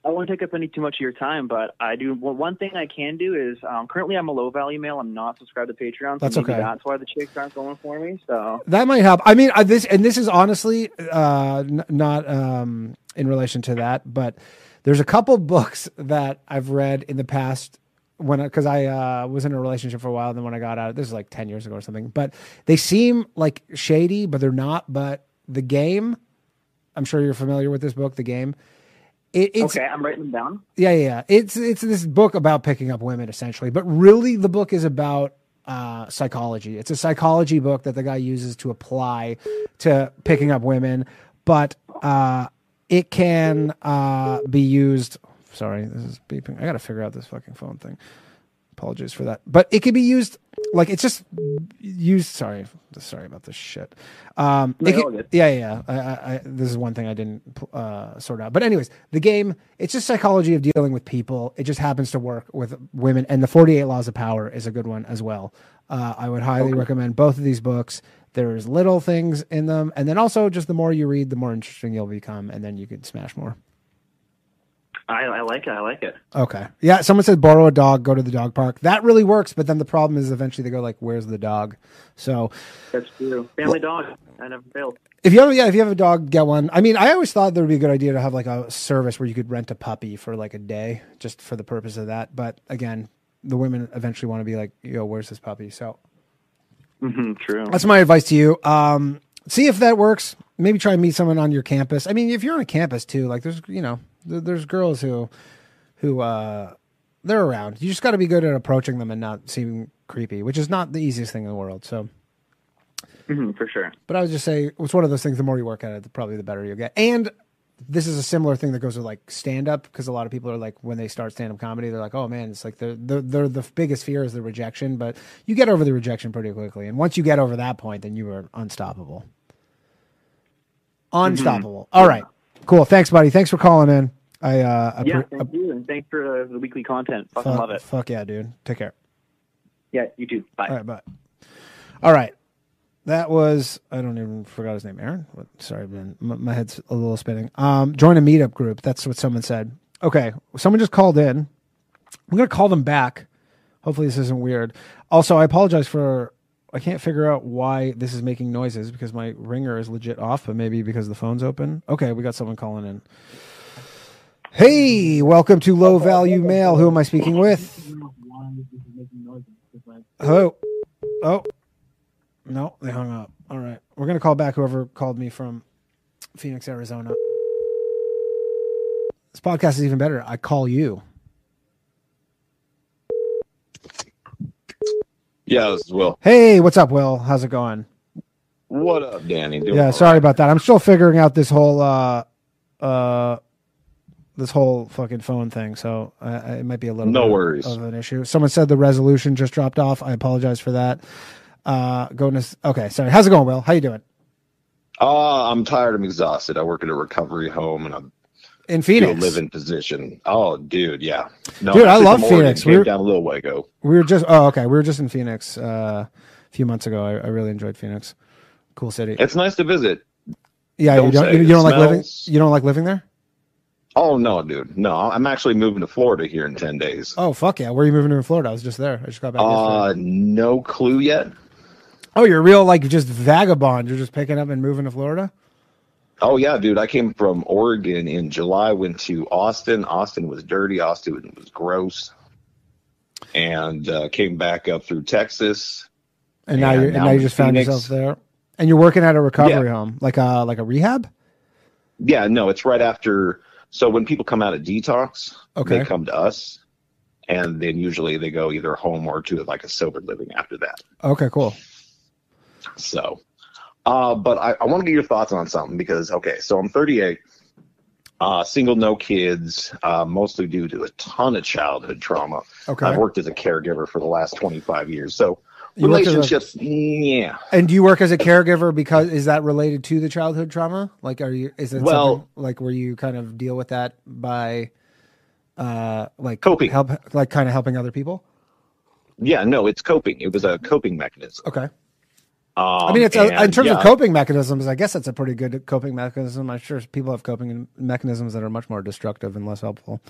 I won't take up any too much of your time, but I do. Well, one thing I can do is um, currently I'm a low value male. I'm not subscribed to Patreon. So That's maybe okay. That's why the chicks aren't going for me. So That might help. I mean, uh, this and this is honestly uh, n- not um, in relation to that, but there's a couple books that I've read in the past when because I, uh, was in a relationship for a while. Then when I got out, this is like ten years ago or something. But they seem like shady, but they're not. But the game, I'm sure you're familiar with this book, the game. It, it's okay, I'm writing them down. yeah, yeah, yeah. It's it's this book about picking up women essentially, but really the book is about uh, psychology. It's a psychology book that the guy uses to apply to picking up women, but uh, it can uh, be used. Sorry, this is beeping. I got to figure out this fucking phone thing. Apologies for that, but it can be used like it's just you. Sorry, sorry about this shit. Um, No, can- yeah, yeah. I, I, I, this is one thing I didn't uh, sort out. But anyways, the game it's just psychology of dealing with people. It just happens to work with women, and the Forty Eight Laws of Power is a good one as well. Uh, I would highly recommend both of these books. There's little things in them, and then also just the more you read, the more interesting you'll become, and then you can smash more. I, I like it. I like it. Okay. Yeah. Someone said borrow a dog, go to the dog park. That really works, but then the problem is eventually they go like, "Where's the dog?" So That's true. Family dog. I never failed. If you have, yeah, if you have a dog, get one. I mean, I always thought there would be a good idea to have like a service where you could rent a puppy for like a day, just for the purpose of that. But again, the women eventually want to be like, "Yo, where's this puppy?" So hmm true. that's my advice to you. Um, see if that works. Maybe try and meet someone on your campus. I mean, if you're on a campus too, like there's, you know, there's girls who, who, uh, they're around. You just got to be good at approaching them and not seem creepy, which is not the easiest thing in the world. So. hmm for sure. But I would just say it's one of those things. The more you work at it, the probably the better you'll get. And this is a similar thing that goes with like stand up because a lot of people are like when they start stand up comedy, they're like, oh man, it's like the the they're the biggest fear is the rejection, but you get over the rejection pretty quickly. And once you get over that point, then you are unstoppable. Unstoppable. All right, cool. Thanks, buddy. Thanks for calling in. I uh, yeah, appre- thank you, and thanks for uh, the weekly content. Fucking fuck, love it. Fuck yeah, dude. Take care. Yeah, you too. Bye. All right, bye. All right. That was I don't even forgot his name. Aaron. What, sorry, man, my, my head's a little spinning. Um, join a meetup group. That's what someone said. Okay, someone just called in. I'm gonna call them back. Hopefully this isn't weird. Also, I apologize for I can't figure out why this is making noises because my ringer is legit off, but maybe because the phone's open. Okay, we got someone calling in. Hey, welcome to Low Value Mail. Who am I speaking with? Hello. Oh, no, they hung up. All right, we're gonna call back whoever called me from Phoenix, Arizona. This podcast is even better. I call you. Yeah, this is Will. Hey, what's up, Will? How's it going? What up, Danny? Doing yeah, sorry about that. I'm still figuring out this whole uh uh this whole fucking phone thing, so uh, it might be a little No bit worries. of an issue. Someone said the resolution just dropped off. I apologize for that. Uh, going to okay, sorry. How's it going, Will? How you doing Uh, I'm tired. I'm exhausted. I work at a recovery home, and I'm in still Phoenix? live in position. Oh, dude, yeah. No, Dude, I love. Phoenix. We're- down a little way ago. We were just oh okay, we were just in Phoenix uh, a few months ago. I, I really enjoyed Phoenix. Cool city. It's nice to visit. yeah, you don't don't you, you don't like living you don't like living there? Oh no, dude. No, I'm actually moving to Florida here in ten days. Oh fuck yeah, where are you moving to in Florida? I was just there. I just got back. yesterday. Uh, no clue yet. Oh, you're real like just vagabond. You're just picking up and moving to Florida. Oh yeah, dude. I came from Oregon in July. Went to Austin. Austin was dirty. Austin was gross. And uh, came back up through Texas. And now And you're and now now you just found yourself there. And you're working at a recovery Yeah. home, like a like a rehab. Yeah, no, it's right after. So when people come out of detox, Okay. they come to us, and then usually they go either home or to like a sober living after that. Okay, cool. So, uh, but I, I want to get your thoughts on something because okay, so I'm 38, uh, single, no kids, uh, mostly due to a ton of childhood trauma. Okay. I've worked as a caregiver for the last 25 years, so You as a- relationships, yeah. And do you work as a caregiver because is that related to the childhood trauma? Like, are you is it Well- like where you kind of deal with that by, uh, like Coping. help, like kind of helping other people? Yeah, no, it's coping. It was a coping mechanism. Okay. Um, I mean, it's a, in terms yeah. of coping mechanisms. I guess that's a pretty good coping mechanism. I'm sure people have coping mechanisms that are much more destructive and less helpful.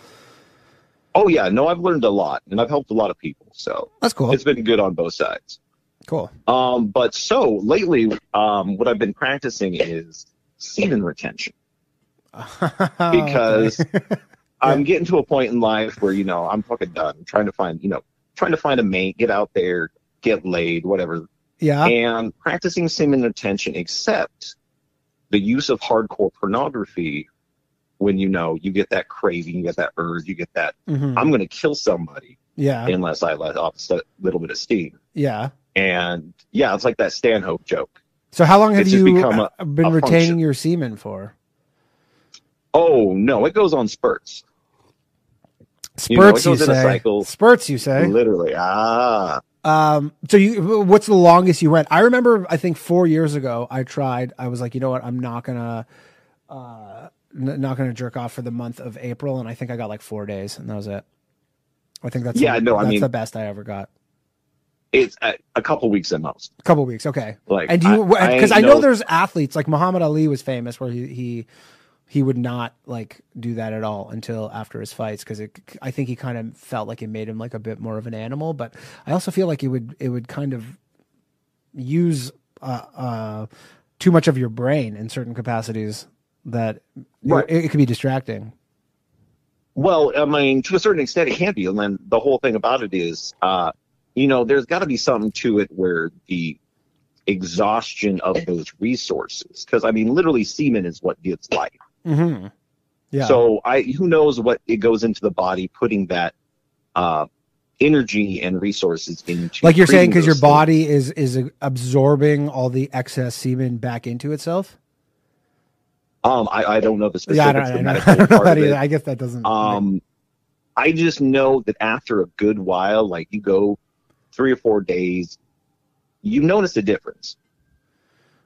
Oh yeah, no, I've learned a lot, and I've helped a lot of people. So That's cool. It's been good on both sides. Cool. Um, but so lately, um, what I've been practicing is semen retention because I'm getting to a point in life where you know I'm fucking done. I'm trying to find you know trying to find a mate, get out there, get laid, whatever. Yeah. And practicing semen retention, except the use of hardcore pornography. When you know you get that craving, you get that urge, you get that Mhm. I'm going to kill somebody Yeah. unless I let off a little bit of steam. Yeah. And yeah, it's like that Stanhope joke. So how long have It's you become a- uh, been a retaining function. your semen for? Oh no, it goes on spurts. Spurts, You know, you, goes in a say. cycle. Spurts, you say. Literally. Ah. Um, so you, what's the longest you went? I remember, I think four years ago, I tried. I was like, you know what? I'm not gonna, uh, n- not gonna jerk off for the month of April, and I think I got like four days, and that was it. I think that's Yeah, the, no, I that's mean- the best I ever got. It's a, a couple weeks at most. A couple weeks, okay. Like, and do you I- I because I, know know- there's athletes like Muhammad Ali was famous where he he he would not like do that at all until after his fights because I think he kind of felt like it made him like a bit more of an animal. But I also feel like it would it would kind of use uh, uh, too much of your brain in certain capacities that Right. it, it could be distracting. Well, I mean, to a certain extent, it can be. And then the whole thing about it is, uh, you know, there's got to be something to it where the exhaustion of those resources, because I mean, literally, semen is what gives life. Mm-hmm. Yeah. So I, who knows what it goes into the body, putting that uh, energy and resources into. like you're saying because your things. body is is absorbing all the excess semen back into itself. Um, I, I don't know the Yeah, I specifics. don't, I don't, I don't know that either. I guess that doesn't. Um, I just know that after a good while, like you go three or four days, you notice a difference.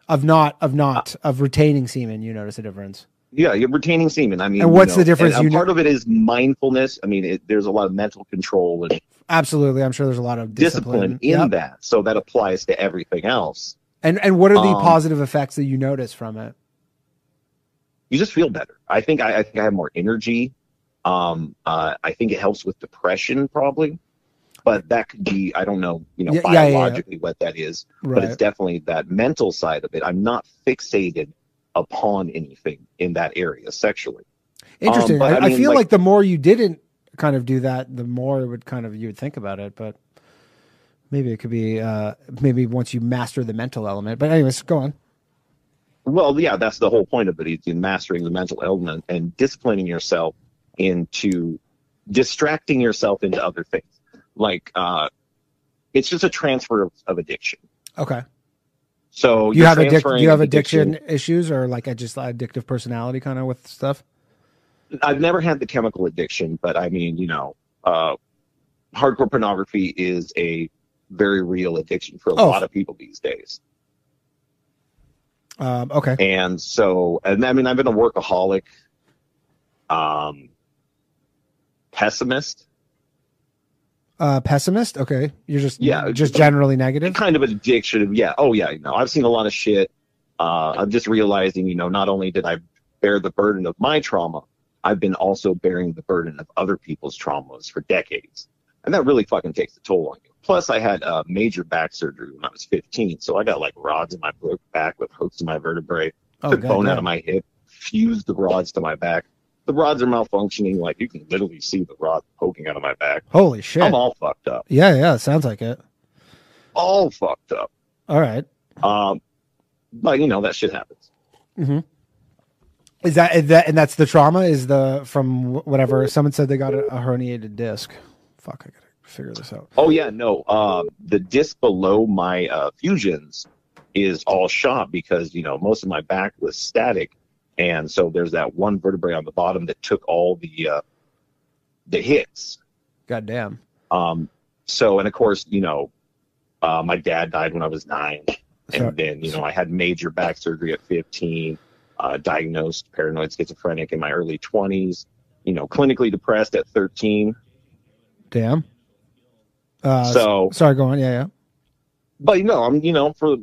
of not of not of retaining semen you notice a difference Yeah, you're retaining semen. I mean, And you what's know, the difference? You know- part of it is mindfulness. I mean, it, there's a lot of mental control and absolutely i'm sure there's a lot of discipline, discipline, in Yep. that. So that applies to everything else. And and what are the Um, positive effects that you notice from it? you just feel better. I think I, I think I have more energy. Um, uh, I think it helps with depression probably, but that could be I don't know, you know, Yeah, yeah, yeah, yeah. biologically what that is, but it's definitely that mental side of it. I'm not fixated upon anything in that area sexually. Interesting. Um, I, I mean, feel like, the more you didn't kind of do that, the more it would kind of you would think about it. But maybe it could be uh, maybe once you master the mental element. But anyways, go on. Well, yeah, that's the whole point of it. Is in mastering the mental element and disciplining yourself into distracting yourself into other things. Like, uh, it's just a transfer of, of addiction. Okay. So you have addic- you have addiction, issues or like a just addictive personality kind of with stuff? I've never had the chemical addiction, but I mean, you know, uh, hardcore pornography is a very real addiction for a Oh. lot of people these days. Um, okay. And so, and I mean, I've been a workaholic, um, pessimist. Uh, pessimist. Okay. You're just Yeah, just generally negative. Kind of an addiction. Yeah. Oh, yeah. You know, I've seen a lot of shit. Uh, I'm just realizing, you know, not only did I bear the burden of my trauma, I've been also bearing the burden of other people's traumas for decades. And that really fucking takes a toll on you. Plus, I had uh, major back surgery when I was 15. So I got like rods in my back with hooks in my vertebrae, Oh, took God, bone out of my hip, fused the rods to my back. The rods are malfunctioning. Like you can literally see the rod poking out of my back. Holy shit. I'm all fucked up. Yeah, yeah. Sounds like it. All fucked up. All right. Um, but you know that shit happens. hmm Is that is that and that's the trauma? Is the from whatever? Someone said they got a, a herniated disc. Fuck, I gotta figure this out. Oh yeah, no. Um, the disc below my uh, fusions is all shot because you know most of my back was static, and so there's that one vertebrae on the bottom that took all the uh, the hits. God damn. Um, so and of course you know, uh, my dad died when I was nine, and Sorry. then you know I had major back surgery at 15, uh, diagnosed paranoid schizophrenic in my early 20s. You know, clinically depressed at 13. Damn. Uh, So- sorry, go on. Yeah, yeah. But you know, I'm you know for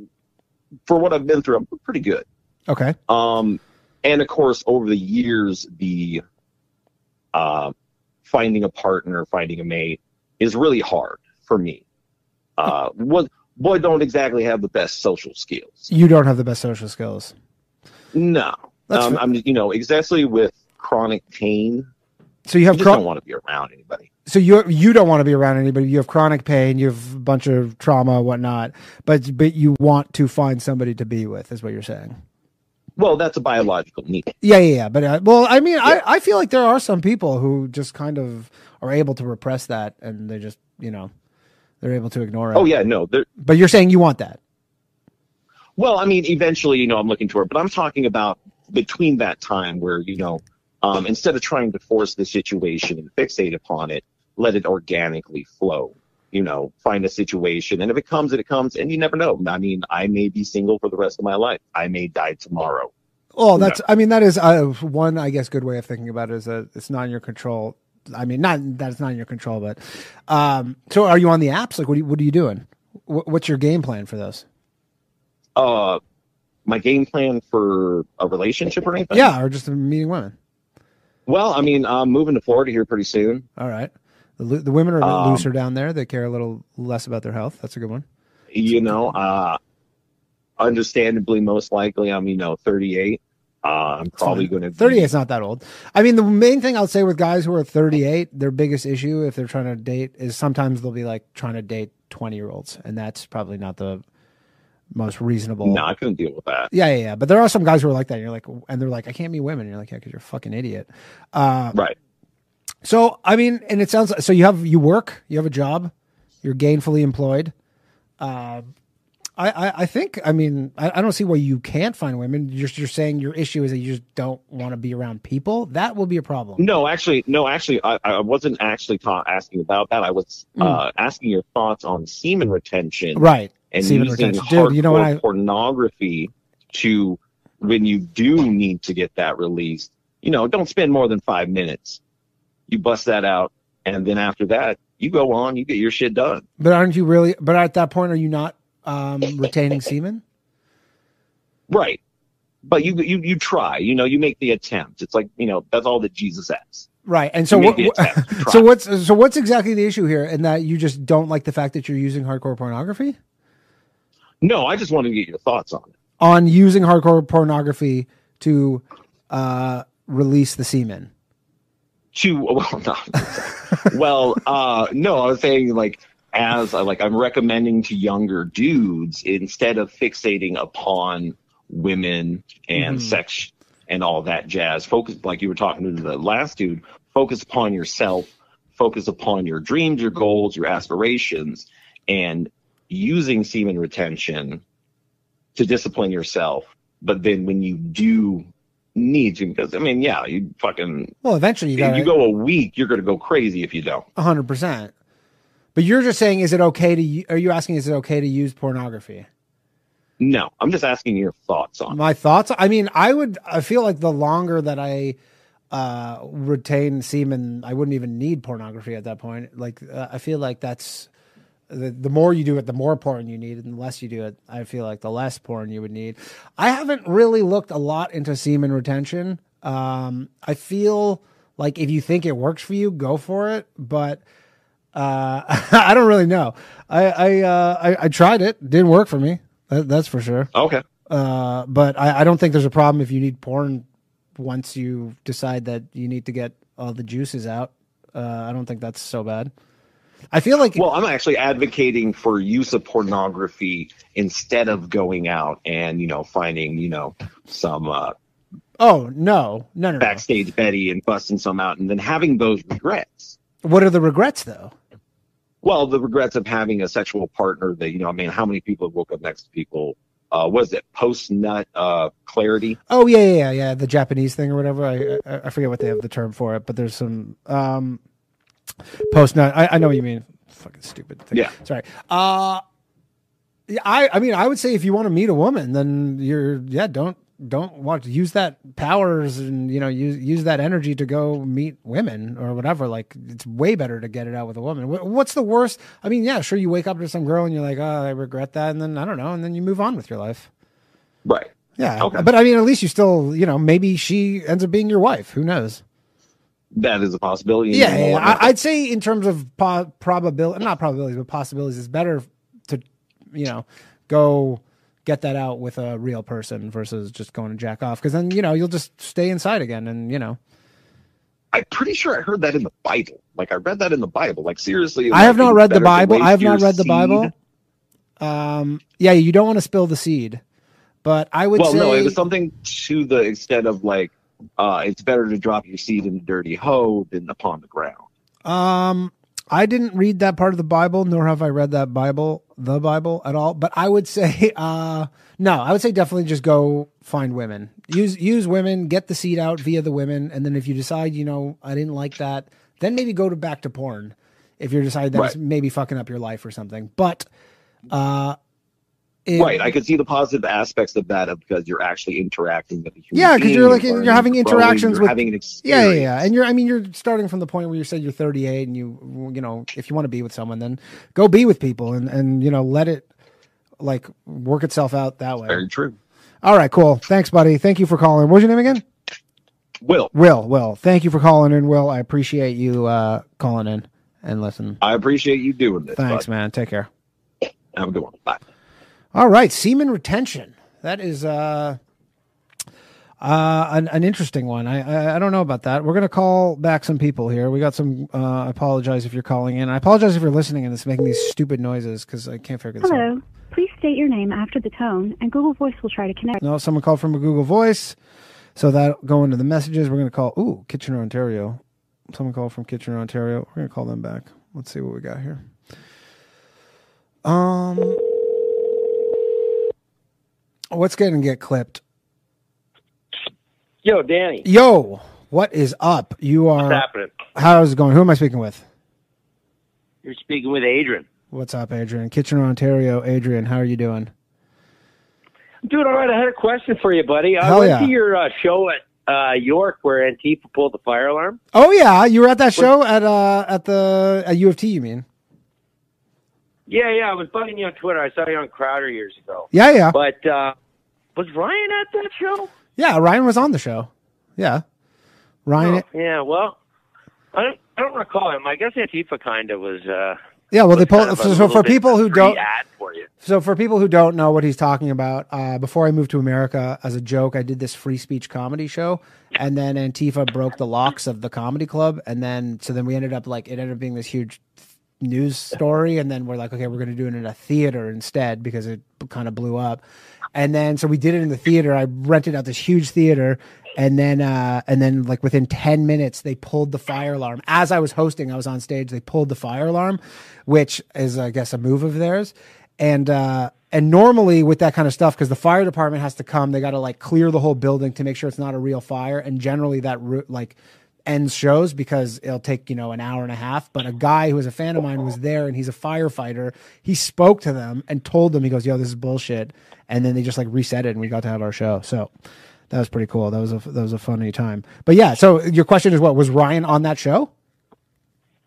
for what I've been through, I'm pretty good. Okay. Um, and of course, over the years, the uh, finding a partner, finding a mate is really hard for me. Uh, what boy don't exactly have the best social skills. You don't have the best social skills. No, um. I'm you know exactly with chronic pain. So you have you chron- don't want to be around anybody. so you you don't want to be around anybody. You have chronic pain. You have a bunch of trauma, whatnot. But but you want to find somebody to be with, is what you're saying. Well, that's a biological need. Yeah, yeah, yeah. But uh, well, I mean, I I feel like there are some people who just kind of are able to repress that, and they just you know they're able to ignore it. Oh yeah, no, But you're saying you want that. Well, I mean, eventually, you know, I'm looking toward, but I'm talking about between that time where, you know, um, instead of trying to force the situation and fixate upon it, let it organically flow. You know, find a situation, and if it comes, it comes, and you never know. I mean, I may be single for the rest of my life. I may die tomorrow. Well, that's I mean that is uh, one I guess good way of thinking about it is that it's not in your control. I mean, not that it's not in your control, but um. So, are you on the apps? Like, what are you, what are you doing? Wh- What's your game plan for this? Uh, my game plan for a relationship or anything? Yeah, or just meeting women. Well, I mean, I'm moving to Florida here pretty soon. All right. The, the women are Um, looser down there. They care a little less about their health. That's a good one. you know, uh, understandably, most likely, I'm, you know, 38. Uh, I'm probably going to 38 is not that old. I mean, the main thing I'll say with guys who are 38, their biggest issue if they're trying to date is sometimes they'll be like trying to date 20 year olds, and that's probably not the most reasonable. No, I couldn't deal with that. Yeah, yeah, yeah. But there are some guys who are like that. And you're like, and they're like, I can't meet women. And you're like, yeah, because you're a fucking idiot. Uh, right. So I mean, and it sounds so you have you work, you have a job, you're gainfully employed. Uh, I, I I think I mean I, I don't see why you can't find women. You're you're saying your issue is that you just don't want to be around people. That will be a problem. No, actually, no, actually, I, I wasn't actually ta- asking about that. I was uh, asking your thoughts on semen retention, Mm. Right. And Semen using retention. Dude, you know what I- pornography to when you do need to get that released. You know, don't spend more than five minutes. You bust that out, and then after that, you go on. You get your shit done. But aren't you really? But at that point, are you not um, retaining semen? Right. But you you you try. You know, you make the attempt. It's like you know that's all that Jesus asks. Right. And so what, attempt. So what's so what's exactly the issue here? And that you just don't like the fact that you're using hardcore pornography? No, I just wanted to get your thoughts on it. On using hardcore pornography to uh release the semen. To well, no, well, uh, no, I was saying like as uh, like I'm recommending to younger dudes instead of fixating upon women and Mhm. sex and all that jazz. Focus like you were talking to the last dude. Focus upon yourself. Focus upon your dreams, your goals, your aspirations, and using semen retention to discipline yourself. But then when you do need to, because I mean, yeah, you fucking Well, eventually you if got you go a week, you're gonna go crazy if you don't. hundred percent. But you're just saying, is it okay to? Are you asking, is it okay to use pornography? No, I'm just asking your thoughts on. it. My thoughts. I mean, I would. I feel like the longer that I uh, retain semen, I wouldn't even need pornography at that point. Like, uh, I feel like that's the the more you do it, the more porn you need, and the less you do it, I feel like the less porn you would need. I haven't really looked a lot into semen retention. Um, I feel like if you think it works for you, go for it. But uh, I don't really know. I I, uh, I I tried it, didn't work for me. That, that's for sure. Okay. Uh, but I, I don't think there's a problem if you need porn once you decide that you need to get all the juices out. Uh, I don't think that's so bad. I feel like Well, I'm actually advocating for use of pornography instead of going out and you know finding you know some uh, oh no no no no. backstage Betty and busting some out and then having those regrets. What are the regrets though? Well, the regrets of having a sexual partner that you know, I mean, how many people have woke up next to people? Uh, was it post nut uh, clarity? Oh yeah yeah yeah yeah the Japanese thing or whatever. I, I I forget what they have the term for it, but there's some um post nut. I, I know what you mean. Fucking stupid thing. Yeah. Sorry. Uh yeah, I I mean I would say if you want to meet a woman, then you're yeah don't don't want to use that powers and you know use use that energy to go meet women or whatever. Like it's way better to get it out with a woman. What's the worst? I mean, yeah, sure. You wake up to some girl and you're like, oh, I regret that, and then I don't know, and then you move on with your life. Right. Yeah, Okay. but I mean, at least you still, you know, maybe she ends up being your wife. Who knows? That is a possibility. Yeah, yeah, yeah. I, I'd say in terms of po- probability, not probabilities, but possibilities, it's better to, you know, go get that out with a real person versus just going to jack off because then you know you'll just stay inside again and you know. I'm pretty sure I heard that in the Bible. Like I read that in the Bible. Like seriously, I have not read the Bible. I have not read the seed. Bible. Um, yeah, you don't want to spill the seed, but I would well, say no, it was something to the extent of like, uh, it's better to drop your seed in a dirty hoe than upon the ground. Um, I didn't read that part of the Bible, nor have I read that Bible, the Bible at all. But I would say, uh, no, I would say definitely just go find women. Use use women, get the seed out via the women, and then if you decide, you know, I didn't like that, then maybe go to back to porn. If you decide that's Right. maybe fucking up your life or something, but uh, it- right. I could see the positive aspects of that because you're actually interacting with a human Yeah, because you're like you're having you're growing, interactions you're with having an yeah, experience. yeah, yeah, and you're I mean you're starting from the point where you said you're 38 and you you know if you want to be with someone then go be with people and and you know let it like work itself out that way. Very true. All right, cool. Thanks, buddy. Thank you for calling. What's your name again? Will. Will. Will. Thank you for calling in, Will. I appreciate you uh calling in and listen. I appreciate you doing this. Thanks, bud. man. Take care. Have a good one. Bye. All right, semen retention. That is uh, uh, an, an interesting one. I, I I don't know about that. We're gonna call back some people here. We got some. Uh, I apologize if you're calling in. I apologize if you're listening and it's making these stupid noises because I can't figure this out. Hello. Please state your name after the tone, and Google Voice will try to connect. No, someone called from a Google Voice, so that go into the messages. We're gonna call. Ooh, Kitchener, Ontario. Someone called from Kitchener, Ontario. We're gonna call them back. Let's see what we got here. Um, what's gonna get clipped? Yo, Danny. Yo, what is up? You are. What's happening? How's it going? Who am I speaking with? You're speaking with Adrian. What's up, Adrian? Kitchener, Ontario. Adrian, how are you doing? I'm doing all right. I had a question for you, buddy. I Hell went yeah. to your uh, show at uh, York where Antifa pulled the fire alarm. Oh yeah, you were at that show at uh at the at U of T. You mean? Yeah, yeah. I was bugging you on Twitter. I saw you on Crowder years ago. Yeah, yeah. But uh, Was Ryan at that show? Yeah, Ryan was on the show. Yeah, Ryan. Oh, yeah. Well, I don't. I don't recall him. I guess Antifa kind of was. uh Yeah, well, they pulled. kind of a So, so for people who don't, for you. so for people who don't know what he's talking about, uh, before I moved to America, as a joke, I did this free speech comedy show, and then Antifa broke the locks of the comedy club, and then so then we ended up like it ended up being this huge news story, and then we're like, okay, we're going to do it in a theater instead because it kind of blew up, and then so we did it in the theater. I rented out this huge theater. And then, uh, and then, like within ten minutes, they pulled the fire alarm. As I was hosting, I was on stage. They pulled the fire alarm, which is, I guess, a move of theirs. And uh, and normally with that kind of stuff, because the fire department has to come, they got to like clear the whole building to make sure it's not a real fire. And generally, that like ends shows because it'll take you know an hour and a half. But a guy who was a fan of mine was there, and he's a firefighter. He spoke to them and told them, he goes, "Yo, this is bullshit." And then they just like reset it, and we got to have our show. So that was pretty cool. That was a that was a funny time. But yeah, so your question is what was Ryan on that show?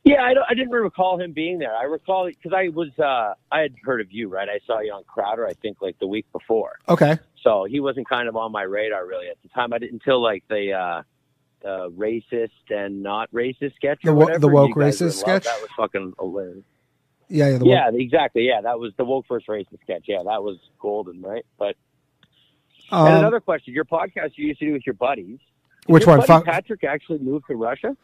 Yeah, I, don't, I didn't recall him being there. I recall because I was uh I had heard of you, right? I saw you on Crowder, I think, like the week before. Okay. So he wasn't kind of on my radar really at the time. I didn't until like the uh the racist and not racist sketch or The wo- the woke You guys were in racist sketch? That was fucking hilarious. Yeah, yeah, the yeah, exactly. Yeah, that was the woke first racist sketch. Yeah, that was golden, right? But Um, and another question: Your podcast you used to do with your buddies. Did Which your one? Fuck- Patrick actually moved to Russia?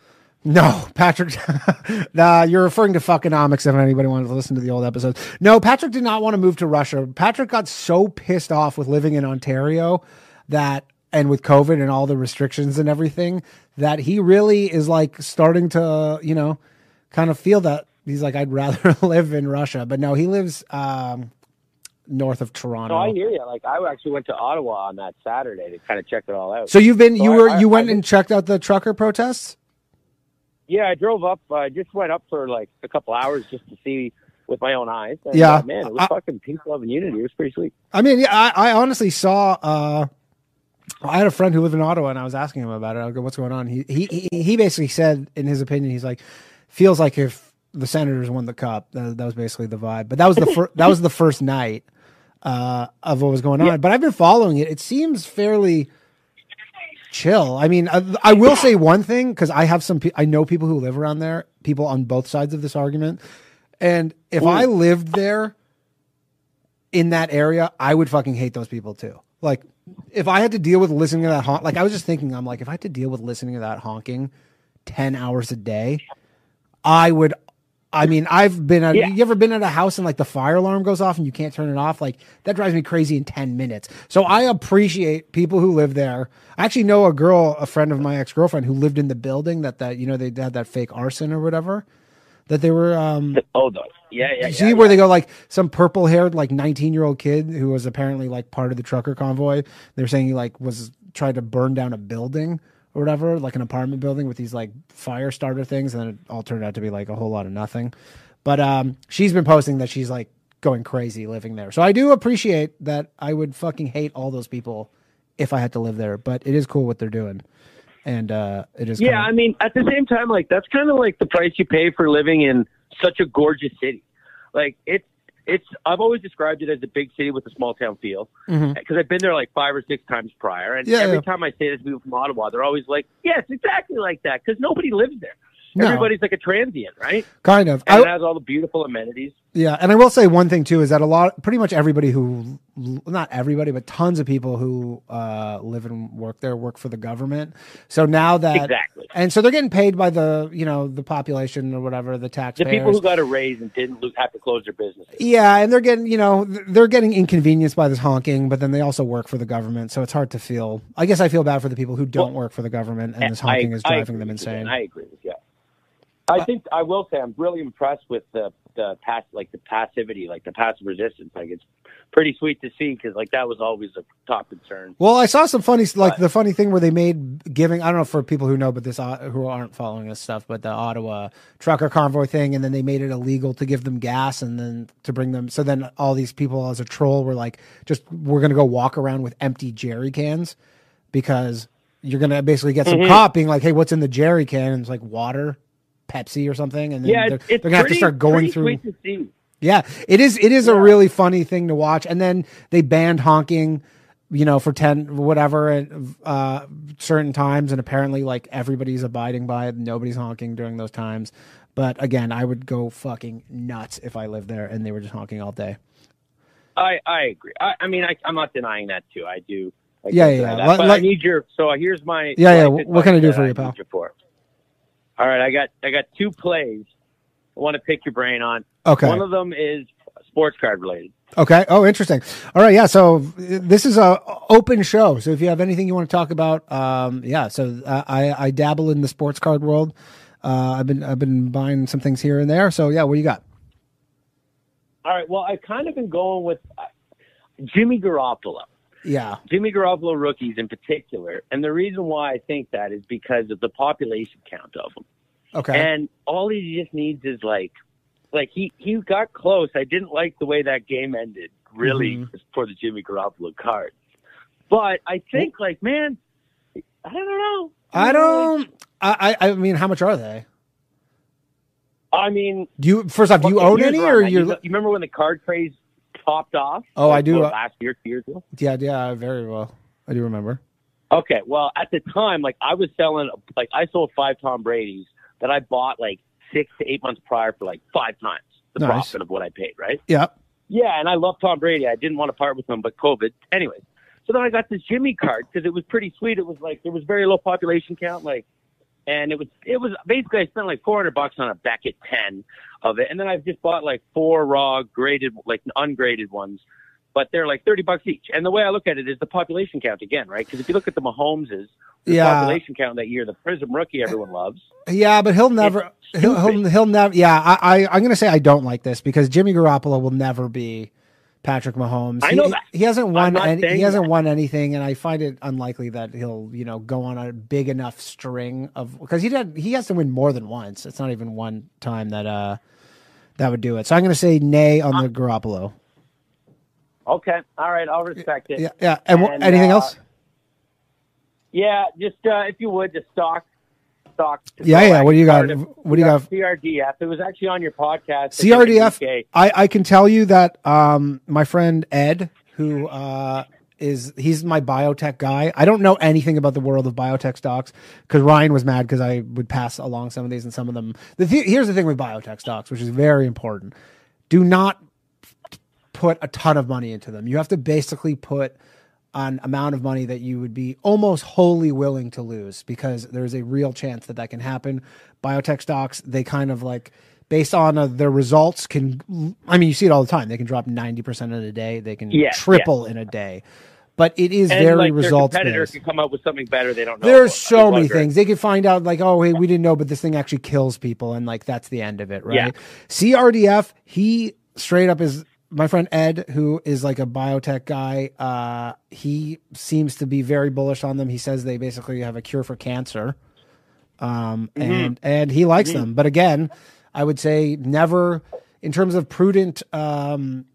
No, Patrick. nah, you're referring to fuckonomics if anybody wanted to listen to the old episodes. No, Patrick did not want to move to Russia. Patrick got so pissed off with living in Ontario that, and with COVID and all the restrictions and everything, that he really is like starting to, you know, kind of feel that he's like, I'd rather live in Russia. But no, he lives um, north of Toronto. No, I hear you. Like I actually went to Ottawa on that Saturday to kind of check it all out. So you've been, So you I- were, I- you I went did- and checked out the trucker protests? Yeah, I drove up. I just went up for like a couple hours just to see with my own eyes. And, Yeah. uh, man, it was I- fucking peace, love, and unity. It was pretty sweet. I mean, yeah, I, I honestly saw. Uh, I had a friend who lived in Ottawa, and I was asking him about it. I go, "What's going on?" He he he- basically said, in his opinion, he's like, feels like if the Senators won the cup, that, that was basically the vibe. But that was the fir- that was the first night uh, of what was going on. But I've been following it. It seems fairly chill. I mean, I, I will say one thing because I have some. Pe- I know people who live around there. People on both sides of this argument, and if I lived there in that area, I would fucking hate those people too. Like, if I had to deal with listening to that honk, like I was just thinking, I'm like, if I had to deal with listening to that honking ten hours a day, I would. I mean, I've been at. Yeah. You ever been at a house and like the fire alarm goes off and you can't turn it off? Like that drives me crazy in ten minutes. So I appreciate people who live there. I actually know a girl, a friend of my ex girlfriend, who lived in the building that that you know they had that fake arson or whatever. That they were. um Oh, the, yeah, yeah, you yeah. see where they go like some purple haired like 19 year old kid who was apparently like part of the trucker convoy they're saying he like was tried to burn down a building or whatever like an apartment building with these like fire starter things and then it all turned out to be like a whole lot of nothing but um she's been posting that she's like going crazy living there so i do appreciate that i would fucking hate all those people if i had to live there but it is cool what they're doing and uh it is Yeah, kinda- I mean, at the same time, like that's kind of like the price you pay for living in such a gorgeous city. Like it's it's I've always described it as a big city with a small town feel because I've been there like five or six times prior, and Yeah, every yeah. time I say this to people from Ottawa, they're always like, "Yeah, exactly like that," because nobody lives there. No. Everybody's like a transient, right? kind of And I- it has all the beautiful amenities. Yeah, and I will say one thing too is that a lot, pretty much everybody who, not everybody, but tons of people who uh, live and work there work for the government. So now that Exactly. and so they're getting paid by the you know the population or whatever the taxpayers. The people who got a raise and didn't have to close their businesses. yeah, and they're getting you know they're getting inconvenienced by this honking, but then they also work for the government, so it's hard to feel. I guess I feel bad for the people who don't work for the government, and this I- honking is driving them insane. I agree with you. I think I will say I'm really impressed with the the pass like the passivity, like the passive resistance. Like it's pretty sweet to see because like that was always a top concern. Well, I saw some funny, like the funny thing where they made giving. I don't know for people who know, but this uh, who aren't following this stuff, but the Ottawa trucker convoy thing, and then they made it illegal to give them gas, and then to bring them. So then all these people, as a troll, were like, just we're gonna go walk around with empty jerry cans because you're gonna basically get some Mhm. cop being like, hey, what's in the jerry can? And it's like water, Pepsi, or something, and then yeah, they're, they're gonna have to start going through. Sweet to see. Yeah, it is. It is a really funny thing to watch. And then they banned honking you know, for ten whatever at uh, certain times, and apparently like everybody's abiding by it. Nobody's honking during those times. But again, I would go fucking nuts if I lived there and they were just honking all day. I I agree. I, I mean, I, I'm not denying that too. I do. I Yeah, yeah, yeah. that. But I need your. So here's my. Yeah, yeah. What can I do for you, pal? for. All right, I got I got two plays. I want to pick your brain on. Okay. One of them is sports card related. Okay. Oh, interesting. All right. Yeah. So this is a open show. So if you have anything you want to talk about, um, yeah. So uh, I I dabble in the sports card world. Uh, I've been I've been buying some things here and there. So yeah, what you got? All right. Well, I've kind of been going with uh, Jimmy Garoppolo. Yeah. Jimmy Garoppolo rookies in particular. And the reason why I think that is because of the population count of them. Okay. And all he just needs is like, like he, he got close. I didn't like the way that game ended, really, Mhm. for the Jimmy Garoppolo card. But I think, like, man, I don't know. I don't. I I I mean, how much are they? I mean, Do you first off? Do you own any, or You, you remember when the card craze topped off? Oh, I do. what, uh, last year, two years ago. Yeah, yeah, very well. I do remember. Okay, well, at the time, like I was selling, like I sold five Tom Brady's that I bought like six to eight months prior for like five times the Nice. profit of what I paid, right? Yeah. Yeah, and I love Tom Brady. I didn't want to part with him, but COVID. Anyways, so then I got this Jimmy card because it was pretty sweet. It was like there was very low population count, like, and it was it was basically I spent like four hundred bucks on a Beckett ten of it, and then I've just bought like four raw graded, like ungraded ones, but they're like thirty bucks each. And the way I look at it is the population count again, right? Because if you look at the Mahomeses, the Yeah. population count that year, the Prism rookie everyone loves. Yeah, but he'll never. He'll, he'll he'll never. Yeah, I, I I'm gonna say I don't like this because Jimmy Garoppolo will never be Patrick Mahomes. I He- that. he hasn't won. Any, he hasn't that. won anything, and I find it unlikely that he'll you know go on a big enough string of because he did. He has to win more than once. It's not even one time that uh that would do it. So I'm gonna say nay on the Garoppolo. Okay, all right, I'll respect it. Yeah, yeah. And, wh- anything uh, else? Yeah, just uh, if you would, just stock, stock. Yeah, yeah. What do you got? What do you got? CRDF. It was actually on your podcast. CRDF. I, I can tell you that um, my friend Ed, who uh, is he's my biotech guy. I don't know anything about the world of biotech stocks because Ryan was mad because I would pass along some of these and some of them. The th- here's the thing with biotech stocks, which is very important. Do not put a ton of money into them. You have to basically put an amount of money that you would be almost wholly willing to lose because there's a real chance that that can happen. Biotech stocks, they kind of like based on uh, their results can I mean you see it all the time. They can drop 90% in a day, they can Yeah, triple in a day. But it is and very like results competitor based. can come up with something better. They don't know. There's so I many wonder. things. They could find out like, oh, hey, we didn't know, but this thing actually kills people, and like that's the end of it, right? Yeah. CRDF, he straight up is my friend Ed, who is like a biotech guy. Uh, he seems to be very bullish on them. He says they basically have a cure for cancer, um, Mhm. and and he likes Mhm. them. But again, I would say never in terms of prudent. Um,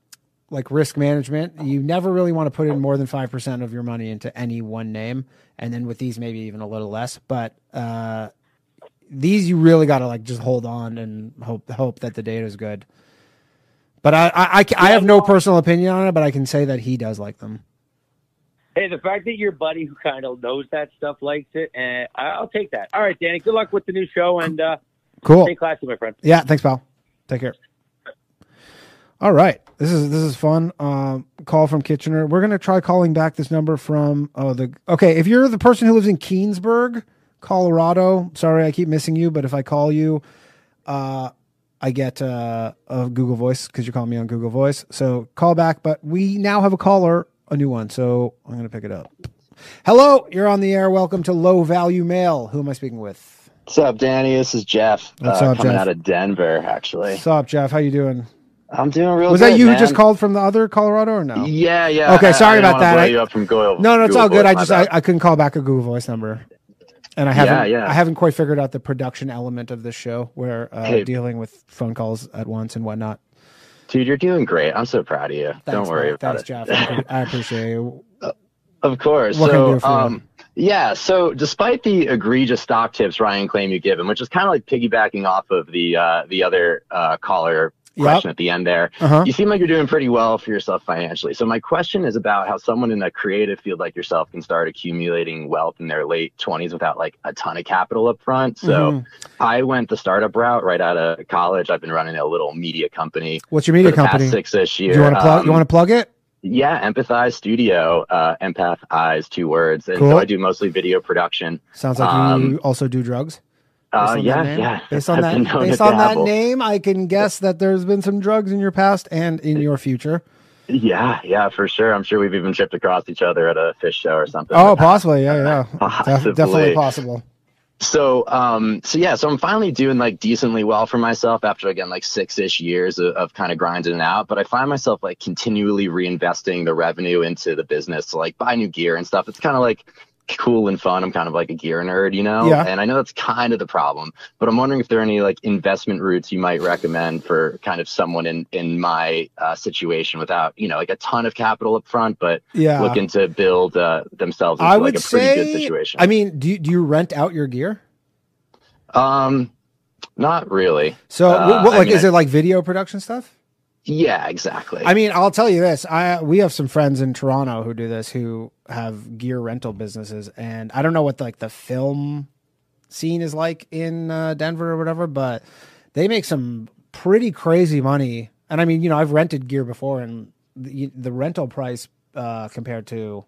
like risk management, you never really want to put in more than 5% of your money into any one name. And then with these, maybe even a little less. But uh, these, you really got to like just hold on and hope hope that the data is good. But I, I, I, I have no personal opinion on it, but I can say that he does like them. Hey, the fact that your buddy who kind of knows that stuff likes it, and I'll take that. All right, Danny. Good luck with the new show, and uh, Cool. Stay classy, my friend. Yeah, thanks, pal. Take care. All right, this is this is fun. Um, call from Kitchener. We're gonna try calling back this number from oh the okay. If you're the person who lives in Keenesburg, Colorado, sorry I keep missing you, but if I call you, uh, I get uh, a Google Voice because you're calling me on Google Voice. So call back. But we now have a caller, a new one. So I'm gonna pick it up. Hello, you're on the air. Welcome to Low Value Mail. Who am I speaking with? What's up, Danny? This is Jeff. What's uh, up, coming Jeff? out of Denver, actually. What's up, Jeff? How you doing? I'm doing real good. Was good. that you man. who just called from the other Colorado or no? Yeah, yeah. Okay, sorry I didn't about that. I- you up from Google- no, no, it's Google all good. Voice, I just. I, I couldn't call back a Google Voice number, and I haven't Yeah, yeah. I haven't quite figured out the production element of this show where uh, Hey. dealing with phone calls at once and whatnot. Dude, you're doing great. I'm so proud of you. Don't Thanks, worry man. about Thanks, it. Jeff. I appreciate you. Of course. What so, do for you? um, yeah. So, despite the egregious stock tips Ryan claimed you give him, which is kind of like piggybacking off of the uh, the other uh, caller question at the end there. Uh-huh. You seem like you're doing pretty well for yourself financially. So my question is about how someone in a creative field like yourself can start accumulating wealth in their late 20s without like a ton of capital up front. So Mhm. I went the startup route right out of college. I've been running a little media company. What's your media company? Six-ish Do years. you want to plug? you Um, want to plug it? yeah, Empathize Studio, uh, Empath Eyes, two words. And Cool. so I do mostly video production. Sounds like Um, you also do drugs. Uh, Based on that yeah, name? yeah. Based on that, based on that name, I can guess that there's been some drugs in your past and in your future. Yeah, yeah, for sure. I'm sure we've even tripped across each other at a Phish show or something. Oh, possibly. Yeah, yeah. Def- Possibly. definitely possible. So, um, so yeah, so I'm finally doing like decently well for myself after again like six ish years of, of kind of grinding it out. But I find myself like continually reinvesting the revenue into the business to like buy new gear and stuff. It's kind of like cool and fun. I'm kind of like a gear nerd, you know? Yeah. And I know that's kind of the problem, but I'm wondering if there are any like investment routes you might recommend for kind of someone in, in my uh, situation without, you know, like a ton of capital up front, but Yeah. looking to build uh, themselves into I like would a pretty say. good situation. I mean, do you, do you rent out your gear? Um, not really. So, Uh, what, what, I like, mean, is it like video production stuff? Yeah, exactly. I mean, I'll tell you this. I we have some friends in Toronto who do this who have gear rental businesses, and I don't know what like the film scene is like in uh, Denver or whatever, but they make some pretty crazy money. And I mean, you know, I've rented gear before, and the, the rental price uh, compared to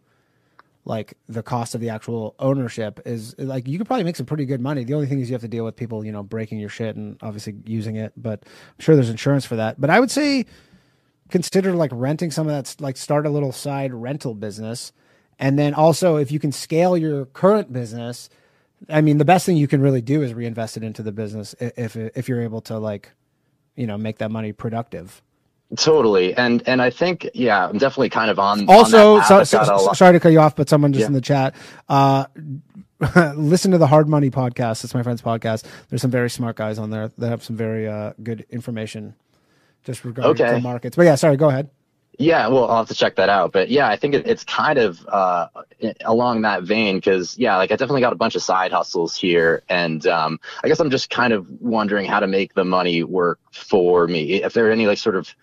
like the cost of the actual ownership is like you could probably make some pretty good money. The only thing is you have to deal with people, you know, breaking your shit and obviously using it, but I'm sure there's insurance for that. But I would say consider like renting some of that like start a little side rental business. And then also if you can scale your current business, I mean the best thing you can really do is reinvest it into the business if if you're able to like you know make that money productive. Totally, and and I think yeah, I'm definitely kind of on. Also, on so- so- sorry to cut you off, but someone just Yeah. in the chat, uh, listen to the Hard Money podcast. It's my friend's podcast. There's some very smart guys on there that have some very uh, good information just regarding Okay. the markets. But yeah, sorry, go ahead. Yeah, well, I'll have to check that out. But yeah, I think it, it's kind of uh, along that vein because yeah, like I definitely got a bunch of side hustles here, and um, I guess I'm just kind of wondering how to make the money work for me. If there are any like sort of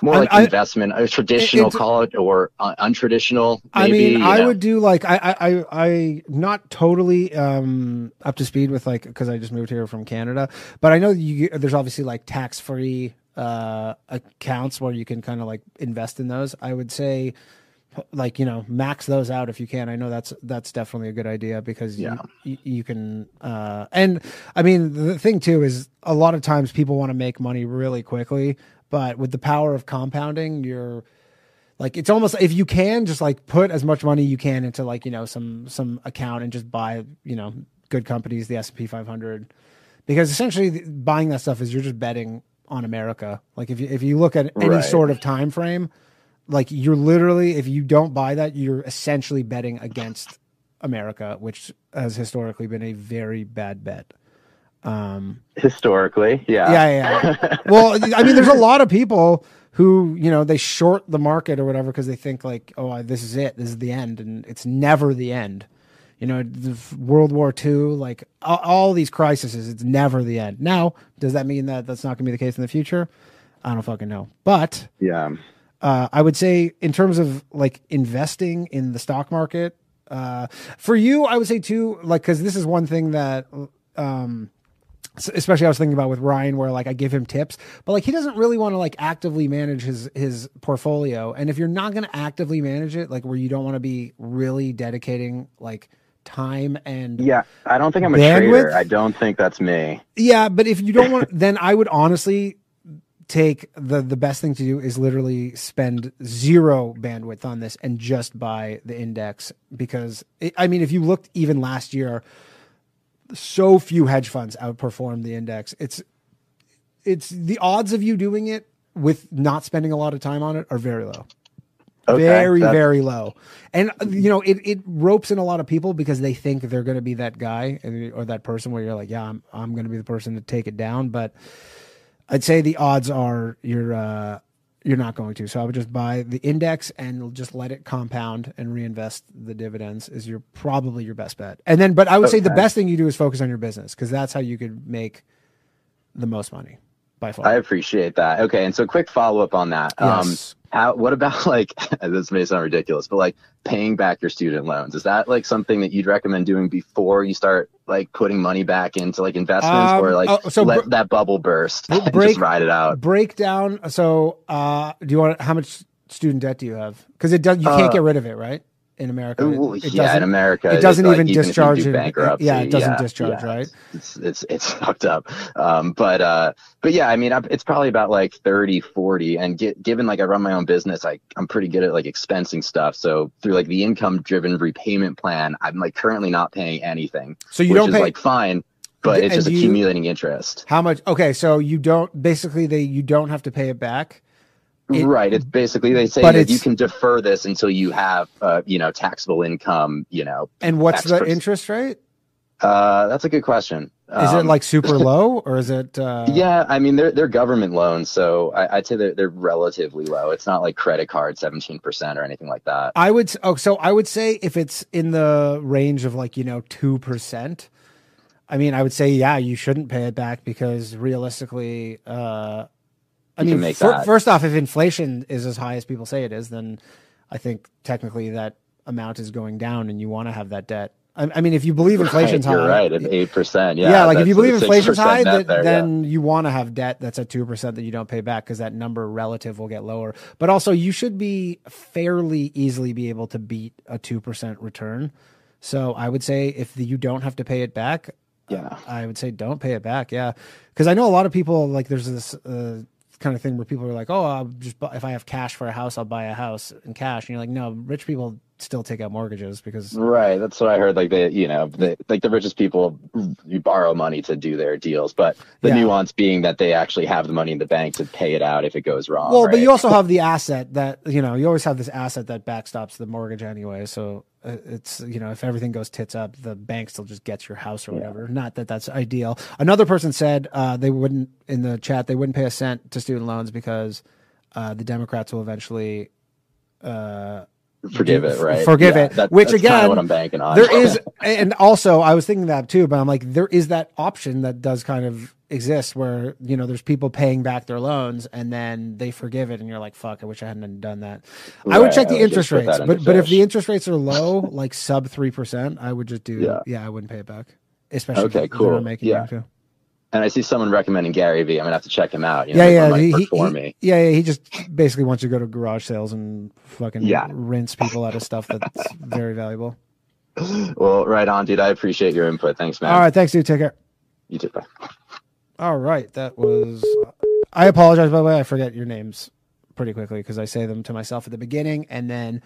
more like I- investment, a traditional it- call it or uh, untraditional. I mean, I know? would do like I I I I not totally um up to speed with like because I just moved here from Canada, but I know you there's obviously like tax free uh accounts where you can kind of like invest in those. I would say like you know max those out if you can. I know that's that's definitely a good idea because you, you you can uh and I mean the thing too is a lot of times people want to make money really quickly, but with the power of compounding, you're like it's almost if you can just like put as much money you can into like you know some some account and just buy you know good companies the S&P 500 because essentially buying that stuff is you're just betting on America like if you if you look at any Right. sort of time frame like you're literally if you don't buy that you're essentially betting against America which has historically been a very bad bet um historically, yeah, yeah, yeah. well, I mean, there's a lot of people who, you know, they short the market or whatever because they think like, oh, this is it, this is the end, and it's never the end. You know, the World War II, like all, all these crises, it's never the end. Now, does that mean that that's not going to be the case in the future? I don't fucking know. But yeah. uh, I would say in terms of like investing in the stock market, uh, for you, I would say too, like because this is one thing that, um, especially I was thinking about with Ryan, where like I give him tips, but like he doesn't really want to like actively manage his his portfolio, and if you're not going to actively manage it, like where you don't want to be really dedicating like time and Yeah, I don't think I'm a Bandwidth? trader. I don't think that's me. yeah, but if you don't want, then I would honestly take the the best thing to do is literally spend zero bandwidth on this and just buy the index because it, I mean, if you looked even last year, so few hedge funds outperformed the index. It's it's the odds of you doing it with not spending a lot of time on it are very low. Okay, very, that's- very low. And uh, you know, it, it ropes in a lot of people because they think they're going to be that guy or that person where you're like, yeah, I'm I'm going to be the person to take it down, but I'd say the odds are you're uh you're not going to. So I would just buy the index and just let it compound and reinvest the dividends is your probably your best bet. And then but I would say the best thing you do is focus on your business because that's how you could make the most money. By far. I appreciate that. Okay, and so quick follow up on that. Yes. Um, how, what about like this may sound ridiculous, but like paying back your student loans? Is that like something that you'd recommend doing before you start like putting money back into like investments, Um, or like oh, so let br- that bubble burst and break- just ride it out? Break down. So, uh, do you want how much student debt do you have? Because it does. You can't Uh, get rid of it, right? In America, Ooh, It- it yeah, in America, it doesn't like, even if you discharge. do bankruptcy. yeah, it doesn't yeah, discharge, yeah, right? It's it's it's fucked up. Um, but uh, but yeah, I mean, it's probably about like 30, 40. And get, given like I run my own business, I I'm pretty good at like expensing stuff. So through like the income driven repayment plan, I'm like currently not paying anything. So you which don't is pay- like fine, but it's just you- accumulating interest. How much? Okay, so you don't basically they you don't have to pay it back. It- right. It's basically they say that you can defer this until you have uh, you know taxable income. You know. And what's the interest rate? Uh, that's a good question. Is it Um, like super low or is it? Uh, yeah, I mean they're they're government loans, so I, I'd say they're they're relatively low. It's not like credit card seventeen percent or anything like that. I would. Oh, so I would say if it's in the range of like you know two percent. I mean, I would say yeah, you shouldn't pay it back because realistically, uh, I mean, can make fir- that. first off, if inflation is as high as people say it is, then I think technically that amount is going down, and you want to have that debt. I, I mean, if you believe inflation's Right, high, You're right at eight percent. Yeah, yeah, like if you believe inflation's high, that, there, yeah. then you want to have debt that's at two percent that you don't pay back because that number relative will get lower. But also, you should be fairly easily be able to beat a two percent return. So I would say if the, you don't have to pay it back, yeah, I would say don't pay it back. Yeah, because I know a lot of people like there's this. Uh, kind of thing where people are like oh I'll just bu- if i have cash for a house i'll buy a house in cash and you're like no rich people still take out mortgages because Right, that's what I heard. Like they, you know, like the richest people, you borrow money to do their deals, but the Yeah. nuance being that they actually have the money in the bank to pay it out if it goes wrong. Well, but you also have the asset that you know you always have this asset that backstops the mortgage anyway. So it's you know if everything goes tits up, the bank still just gets your house or whatever. Not that that's ideal. Another person said uh, they wouldn't in the chat they wouldn't pay a cent to student loans because uh, the Democrats will eventually. Uh, Forgive it, right? Forgive Yeah, it. that- which again, what I'm banking on. There is, and also I was thinking that too, but I'm like, there is that option that does kind of exist where you know there's people paying back their loans and then they forgive it, and you're like, fuck, I wish I hadn't done that. I would check the would interest rates, but but if the interest rates are low, like sub three percent, I would just do yeah. Yeah. I wouldn't pay it back, especially Okay, if they're cool. making Yeah. you to. And I see someone recommending Gary Vee. I'm gonna have to check him out. You know, Yeah, yeah, he, he- for he- me. yeah, yeah. He just basically wants you to go to garage sales and fucking Yeah. rinse people out of stuff that's very valuable. Well, right on, dude. I appreciate your input. Thanks, man. All right, thanks, dude. Take care. You too. Bye. All right, that was. I apologize by the way. I forget your names pretty quickly because I say them to myself at the beginning and then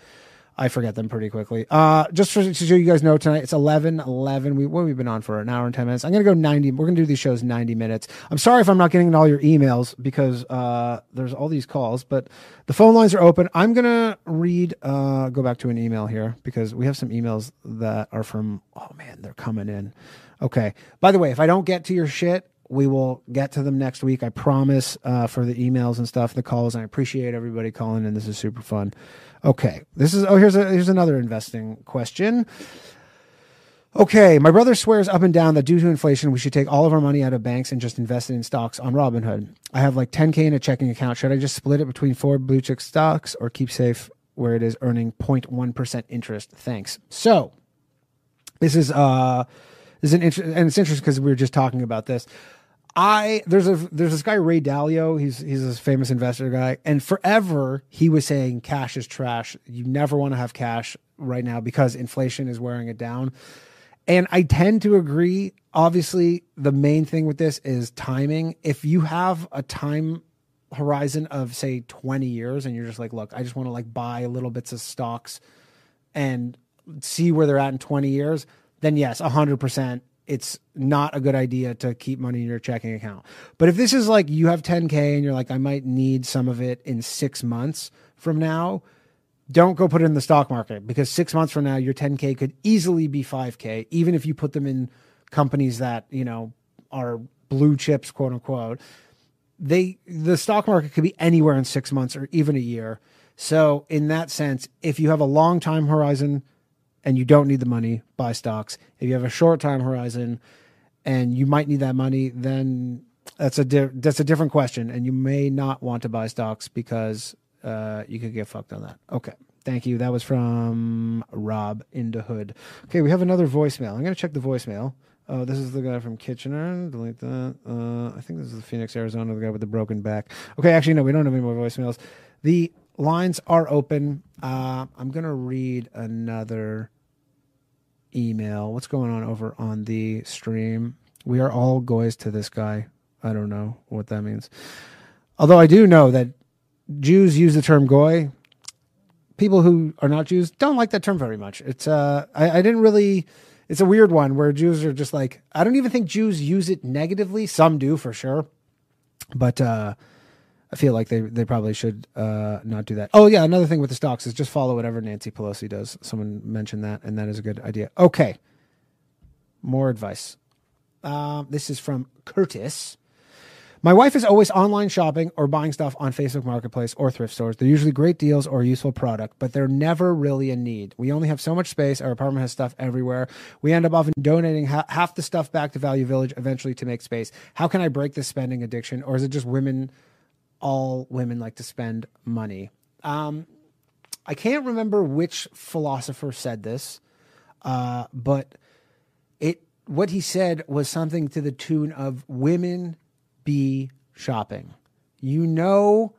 I forget them pretty quickly. Uh, just for, to so you guys know, tonight it's 11, 11. We what we've been on for an hour and ten minutes. I'm gonna go ninety. We're gonna do these shows ninety minutes. I'm sorry if I'm not getting to all your emails because uh, there's all these calls, but the phone lines are open. I'm gonna read. Uh, go back to an email here because we have some emails that are from. Oh man, they're coming in. Okay. By the way, if I don't get to your shit, we will get to them next week. I promise uh, for the emails and stuff, the calls. I appreciate everybody calling in. This is super fun. Okay. This is, oh, here's a, here's another investing question. Okay, my brother swears up and down that due to inflation, we should take all of our money out of banks and just invest it in stocks on Robinhood. I have like 10K in a checking account. Should I just split it between four blue chip stocks or keep safe where it is earning 0.1% interest? Thanks. So, this is uh this is an interest and it's interesting because we were just talking about this. I there's a there's this guy Ray Dalio. He's he's this famous investor guy, and forever he was saying cash is trash. You never want to have cash right now because inflation is wearing it down. And I tend to agree. Obviously, the main thing with this is timing. If you have a time horizon of say 20 years and you're just like, look, I just want to like buy little bits of stocks and see where they're at in 20 years, then yes, 100% it's not a good idea to keep money in your checking account. But if this is like you have 10K and you're like, I might need some of it in six months from now, don't go put it in the stock market because six months from now, your 10K could easily be 5K, even if you put them in companies that, you know, are blue chips, quote unquote. They, the stock market could be anywhere in six months or even a year. So, in that sense, if you have a long time horizon and you don't need the money, buy stocks. If you have a short time horizon and you might need that money, then That's a di- that's a different question, and you may not want to buy stocks because uh, you could get fucked on that. Okay, thank you. That was from Rob in the Hood. Okay, we have another voicemail. I'm gonna check the voicemail. Oh, this is the guy from Kitchener. Delete that. Uh, I think this is the Phoenix, Arizona, the guy with the broken back. Okay, actually, no, we don't have any more voicemails. The lines are open. Uh, I'm gonna read another email. What's going on over on the stream? We are all goys to this guy. I don't know what that means. Although I do know that Jews use the term goy. People who are not Jews don't like that term very much. It's uh I, I didn't really it's a weird one where Jews are just like I don't even think Jews use it negatively. Some do for sure. But uh I feel like they, they probably should uh, not do that. Oh yeah, another thing with the stocks is just follow whatever Nancy Pelosi does. Someone mentioned that, and that is a good idea. Okay, more advice. Um, this is from Curtis. My wife is always online shopping or buying stuff on Facebook Marketplace or thrift stores. They're usually great deals or useful product, but they're never really a need. We only have so much space. Our apartment has stuff everywhere. We end up often donating ha- half the stuff back to Value Village eventually to make space. How can I break this spending addiction, or is it just women? All women like to spend money. Um, I can't remember which philosopher said this, uh, but it what he said was something to the tune of women be shopping. You know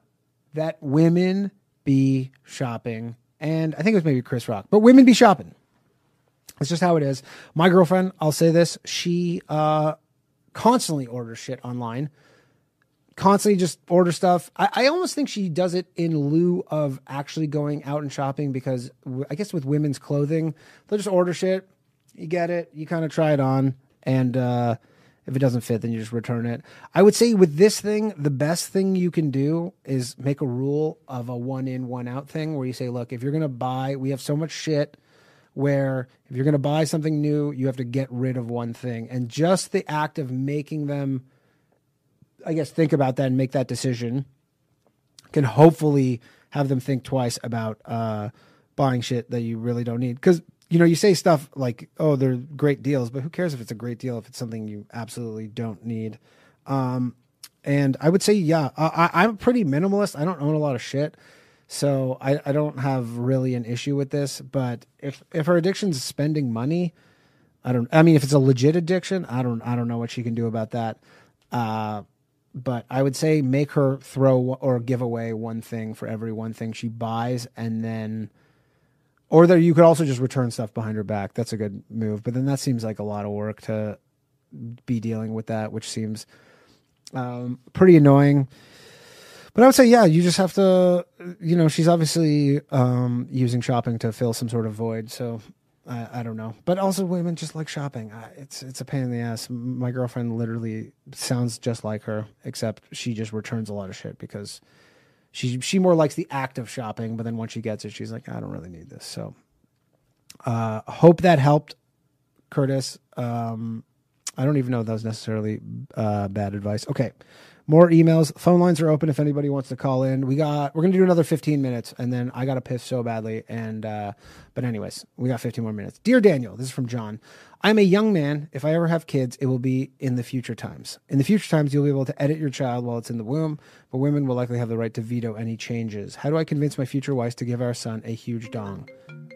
that women be shopping. And I think it was maybe Chris Rock, but women be shopping. It's just how it is. My girlfriend, I'll say this, she uh, constantly orders shit online. Constantly just order stuff. I, I almost think she does it in lieu of actually going out and shopping because w- I guess with women's clothing, they'll just order shit. You get it, you kind of try it on, and uh, if it doesn't fit, then you just return it. I would say with this thing, the best thing you can do is make a rule of a one in, one out thing where you say, look, if you're going to buy, we have so much shit where if you're going to buy something new, you have to get rid of one thing. And just the act of making them, I guess, think about that and make that decision can hopefully have them think twice about uh, buying shit that you really don't need. Because you know, you say stuff like, "Oh, they're great deals," but who cares if it's a great deal if it's something you absolutely don't need? Um, and I would say, yeah, I, I'm pretty minimalist. I don't own a lot of shit, so I, I don't have really an issue with this. But if if her addiction is spending money, I don't. I mean, if it's a legit addiction, I don't. I don't know what she can do about that. Uh, but I would say make her throw or give away one thing for every one thing she buys, and then or there you could also just return stuff behind her back. That's a good move. But then that seems like a lot of work to be dealing with that, which seems um, pretty annoying. But I would say, yeah, you just have to, you know, she's obviously um, using shopping to fill some sort of void. So I, I don't know. But also, women just like shopping. I, it's it's a pain in the ass. My girlfriend literally sounds just like her, except she just returns a lot of shit because she she more likes the act of shopping, but then once she gets it, she's like, I don't really need this. So, uh, hope that helped, Curtis. Um, I don't even know if that was necessarily uh, bad advice. Okay, more emails. Phone lines are open if anybody wants to call in. We got we're gonna do another 15 minutes, and then I got to piss so badly. And uh, but anyways, we got 15 more minutes. Dear Daniel, this is from John. I'm a young man. If I ever have kids, it will be in the future times. In the future times, you'll be able to edit your child while it's in the womb, but women will likely have the right to veto any changes. How do I convince my future wife to give our son a huge dong?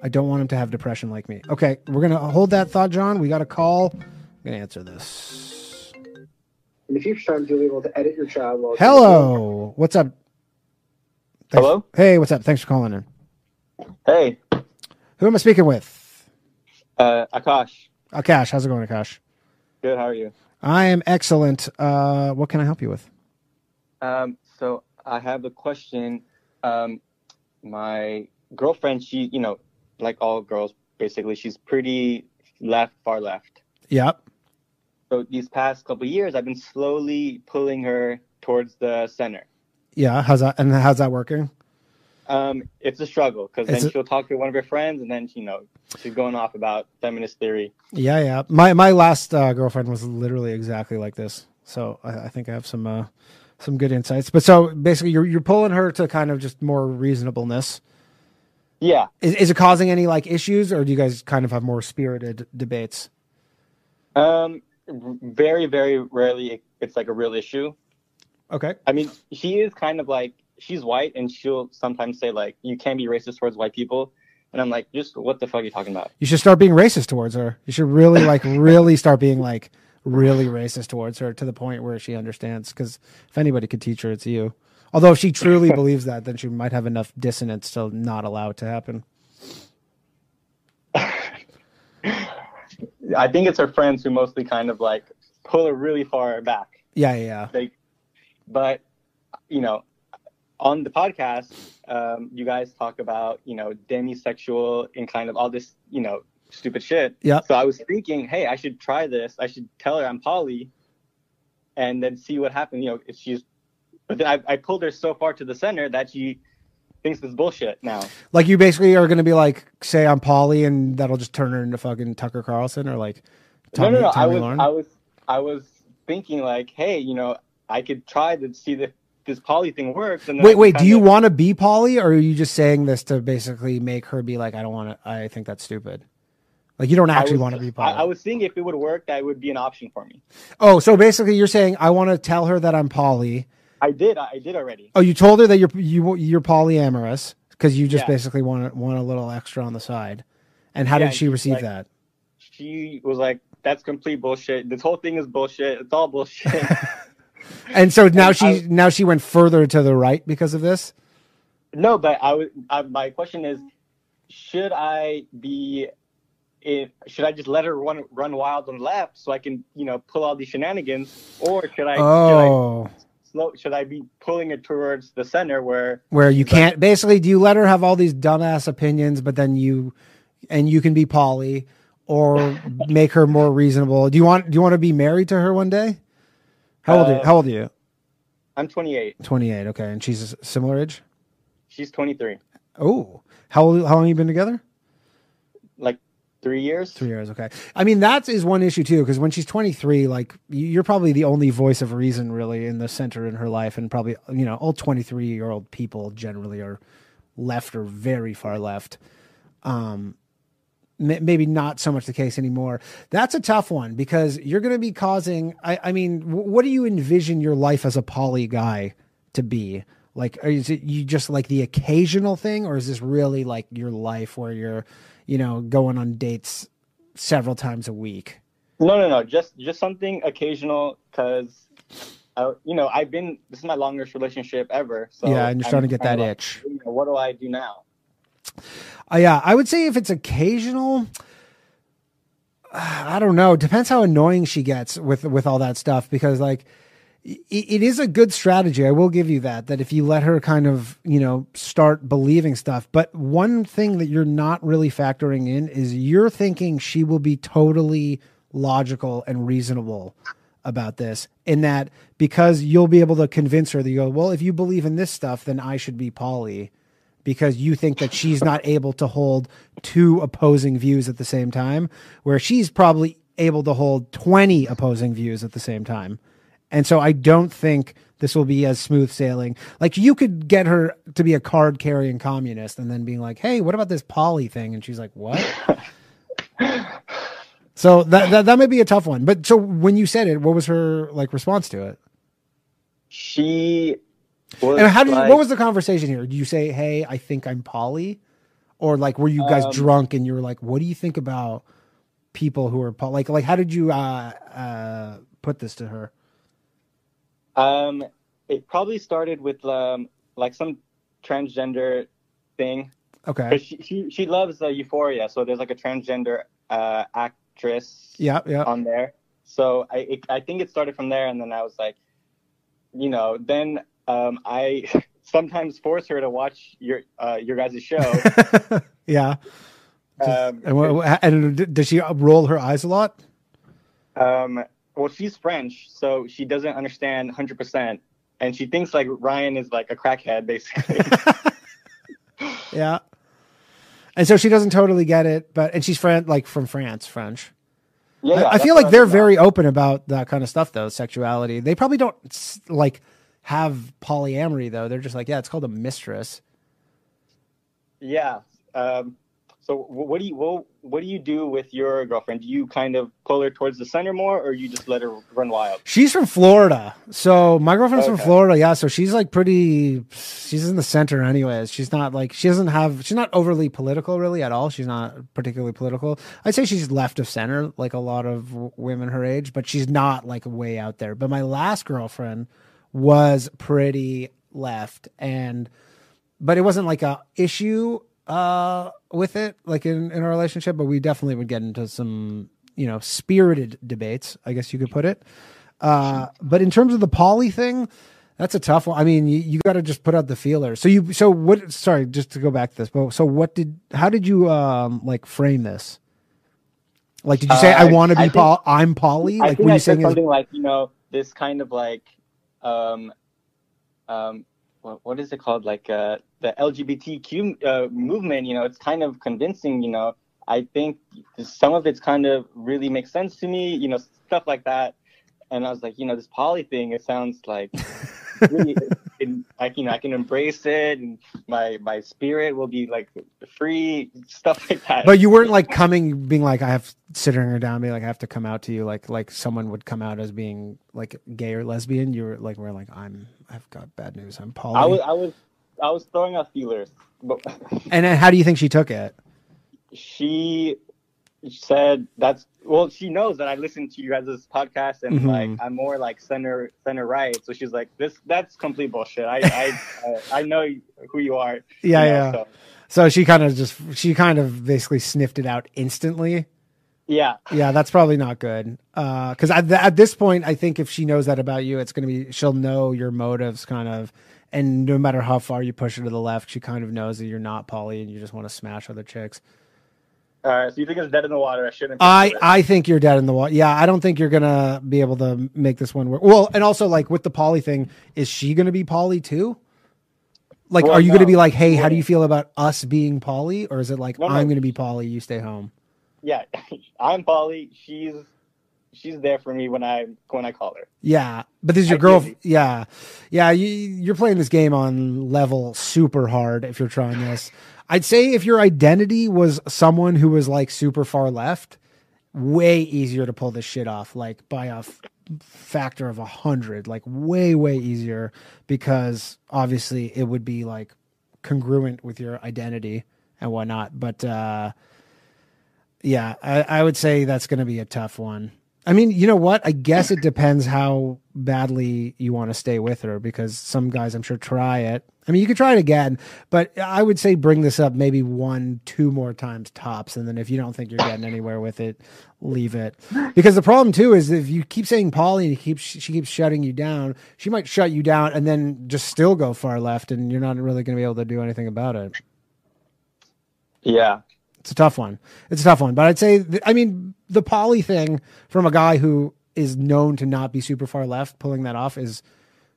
I don't want him to have depression like me. Okay, we're gonna hold that thought, John. We got a call. I'm gonna answer this. In the future times, you'll be able to edit your child while. Hello, what's up? Thanks- Hello? Hey, what's up? Thanks for calling in. Hey, Who am I speaking with? uh, Akash. Akash. How's it going, Akash? Good. How are you? I am excellent. Uh, what can I help you with? Um, so I have a question. Um, my girlfriend, she, you know, like all girls, basically, she's pretty left, far left. Yep. So these past couple years, I've been slowly pulling her towards the center. Yeah. How's that? And how's that working? Um, it's a struggle because then it- she'll talk to one of her friends, and then you know she's going off about feminist theory. Yeah, yeah. My my last uh, girlfriend was literally exactly like this. So I, I think I have some uh, some good insights. But so basically, you're you're pulling her to kind of just more reasonableness. Yeah. Is is it causing any like issues, or do you guys kind of have more spirited debates? Um, very, very rarely it's like a real issue. Okay. I mean, she is kind of like she's white, and she'll sometimes say like, "You can't be racist towards white people," and I'm like, "Just what the fuck are you talking about?" You should start being racist towards her. You should really like really start being like really racist towards her to the point where she understands. Because if anybody could teach her, it's you. Although if she truly believes that, then she might have enough dissonance to not allow it to happen. I think it's her friends who mostly kind of like pull her really far back. Yeah, yeah, yeah. Like, but you know, on the podcast, um, you guys talk about you know demisexual and kind of all this you know stupid shit. Yeah. So I was thinking, hey, I should try this. I should tell her I'm poly, and then see what happens. You know, if she's, but then I, I pulled her so far to the center that she thinks it's bullshit now. Like you basically are going to be like, say I'm poly, and that'll just turn her into fucking Tucker Carlson or like Tomi, no, no, no. I was, Lahren. I was, I was thinking like, hey, you know, I could try to see if this poly thing works. And Wait, wait. Do you want to be poly, or are you just saying this to basically make her be like, I don't want to. I think that's stupid. Like you don't actually was- want to be I, poly. I was seeing if it would work, that would be an option for me. oh, so basically you're saying I want to tell her that I'm poly. I did, I did already. Oh, you told her that you're you you're polyamorous because you just Yeah. basically want want a little extra on the side. And how Yeah, did she receive like- that? She was like, "That's complete bullshit. This whole thing is bullshit. It's all bullshit." And so now And she I- now she went further to the right because of this. no, but I would. I, my question is, should I be? In, should I just let her run run wild on the left so I can, you know, pull all these shenanigans, or should I? Should I Oh, slow, should I be pulling it towards the center where where you can't basically do you let her have all these dumbass opinions, but then you and you can be poly or make her more reasonable. Do you want do you want to be married to her one day? How old are you? Uh, How old are you? I'm 28, Twenty eight. Okay, and she's a similar age. she's 23, Oh, how old, how long you been together? Three years. Three years. Okay. I mean, that is one issue too, because when she's 23, like you- you're probably the only voice of reason really in the center in her life, and probably you know all 23 year old people generally are left or very far left. Um, ma- maybe not so much the case anymore. That's a tough one because you're going to be causing. I, I mean, wh- what do you envision your life as a poly guy to be? Like, is it you just like the occasional thing, or is this really like your life where you're, you know, going on dates several times a week? No, no, no. Just just something occasional because, you know, I've been. This is my longest relationship ever. So Yeah, and you're starting to get that like, itch. you know, what do I do now? Uh, yeah, I would say if it's occasional, I don't know. Depends how annoying she gets with with all that stuff because like it, is a good strategy. I will give you that. That if you let her kind of you know start believing stuff, but one thing that you're not really factoring in is you're thinking she will be totally logical and reasonable about this in that because you'll be able to convince her that you go well if you believe in this stuff then i should be poly because you think that she's not able to hold two opposing views at the same time, where she's probably able to hold 20 opposing views at the same time. And so I don't think this will be as smooth sailing. Like you could get her to be a card carrying communist and then being like, hey, what about this poly thing? And she's like, what? so that, that that may be a tough one. But so when you said it, what was her like response to it? She And how did you, like- what was the conversation here? Did you say, "Hey, I think I'm poly," or like were you guys Um, drunk and you were like, "What do you think about people who are poly?" Like, like how did you uh, uh, put this to her? Um, it probably started with um like some transgender thing. Okay. She, she she loves uh, Euphoria, so there's like a transgender uh actress. Yeah, yeah. On there, so I it, I think it started from there, and then I was like, you know, then um I sometimes force her to watch your uh your guys' show. Yeah. um, And, and does she roll her eyes a lot? Um, well, she's French, so she doesn't understand 100%. And she thinks like Ryan is like a crackhead, basically. Yeah. And so she doesn't totally get it, but and she's Fran- like from France, French. Yeah, I- I, feel like they're very open about that kind of stuff, though. Sexuality. They probably don't like have polyamory, though. They're just like, yeah, it's called a mistress. yeah. Um, So what do you what, what do you do with your girlfriend? Do you kind of pull her towards the center more, or you just let her run wild? She's from Florida. So my girlfriend's from Florida. Yeah. So she's like pretty, she's in the center anyways. She's not like, she doesn't have, she's not overly political really at all. She's not particularly political. I'd say she's left of center, like a lot of women her age, but she's not like way out there. But my last girlfriend was pretty left and, but it wasn't like a issue uh with it like in in our relationship but we definitely would get into some you know spirited debates i guess you could put it. Uh but in terms of the poly thing that's a tough one. I mean you, you got to just put out the feelers so you so what sorry just to go back to this but so what did how did you um like frame this? Like did you say Uh, i want to be I think- poly i'm poly I like think were you said saying is, something like you know this kind of like um um what, what is it called? Like uh the LGBTQ uh, movement you know it's kind of convincing you know. I think some of it's kind of really makes sense to me you know stuff like that. And I was like you know this poly thing it sounds like really in, I know I can embrace it and my my spirit will be like free stuff like that. But you weren't like coming being like i have sitting her down being like i have to come out to you like like someone would come out as being like gay or lesbian? You were like we're like i'm i've got bad news i'm Paul. I was I was I was throwing out feelers but and how do you think she took it? She said that's well she knows that i listen to you guys' podcast and Mhm. like i'm more like center center right. So she's like this that's complete bullshit. I i i know who you are. You yeah know, yeah. so, so she kind of just she kind of basically sniffed it out instantly? Yeah. Yeah that's probably not good. Uh because at, at this point i think if she knows that about you it's going to be she'll know your motives kind of and no matter how far you push her to the left she kind of knows that you're not poly and you just want to smash other chicks all right so you think it's dead in the water i shouldn't I I think you're dead in the water. Yeah, I don't think you're gonna be able to make this one work. Well, and also like with the poly thing, is she gonna be poly too? Like, Well, are you gonna be like, hey, how do you feel about us being poly, or is it like No, no. I'm gonna be poly, you stay home? yeah i'm poly she's she's there for me when i when i call her Yeah, but this is your girl. Ideally. Yeah, yeah. You, you're playing this game on level super hard. If you're trying this, I'd say if your identity was someone who was like super far left, way easier to pull this shit off. Like by a f- factor of a hundred, like way way easier because obviously it would be like congruent with your identity and whatnot. But uh yeah, I, I would say that's going to be a tough one. I mean, you know what? I guess it depends how badly you want to stay with her because some guys, I'm sure, try it. I mean, you could try it again, but I would say bring this up maybe one, two more times tops. And then if you don't think you're getting anywhere with it, leave it. Because the problem, too, is if you keep saying poly and keep, she keeps shutting you down, she might shut you down and then just still go far left, and you're not really going to be able to do anything about it. yeah It's a tough one. It's a tough one, but I'd say, th- I mean, the poly thing from a guy who is known to not be super far left, pulling that off is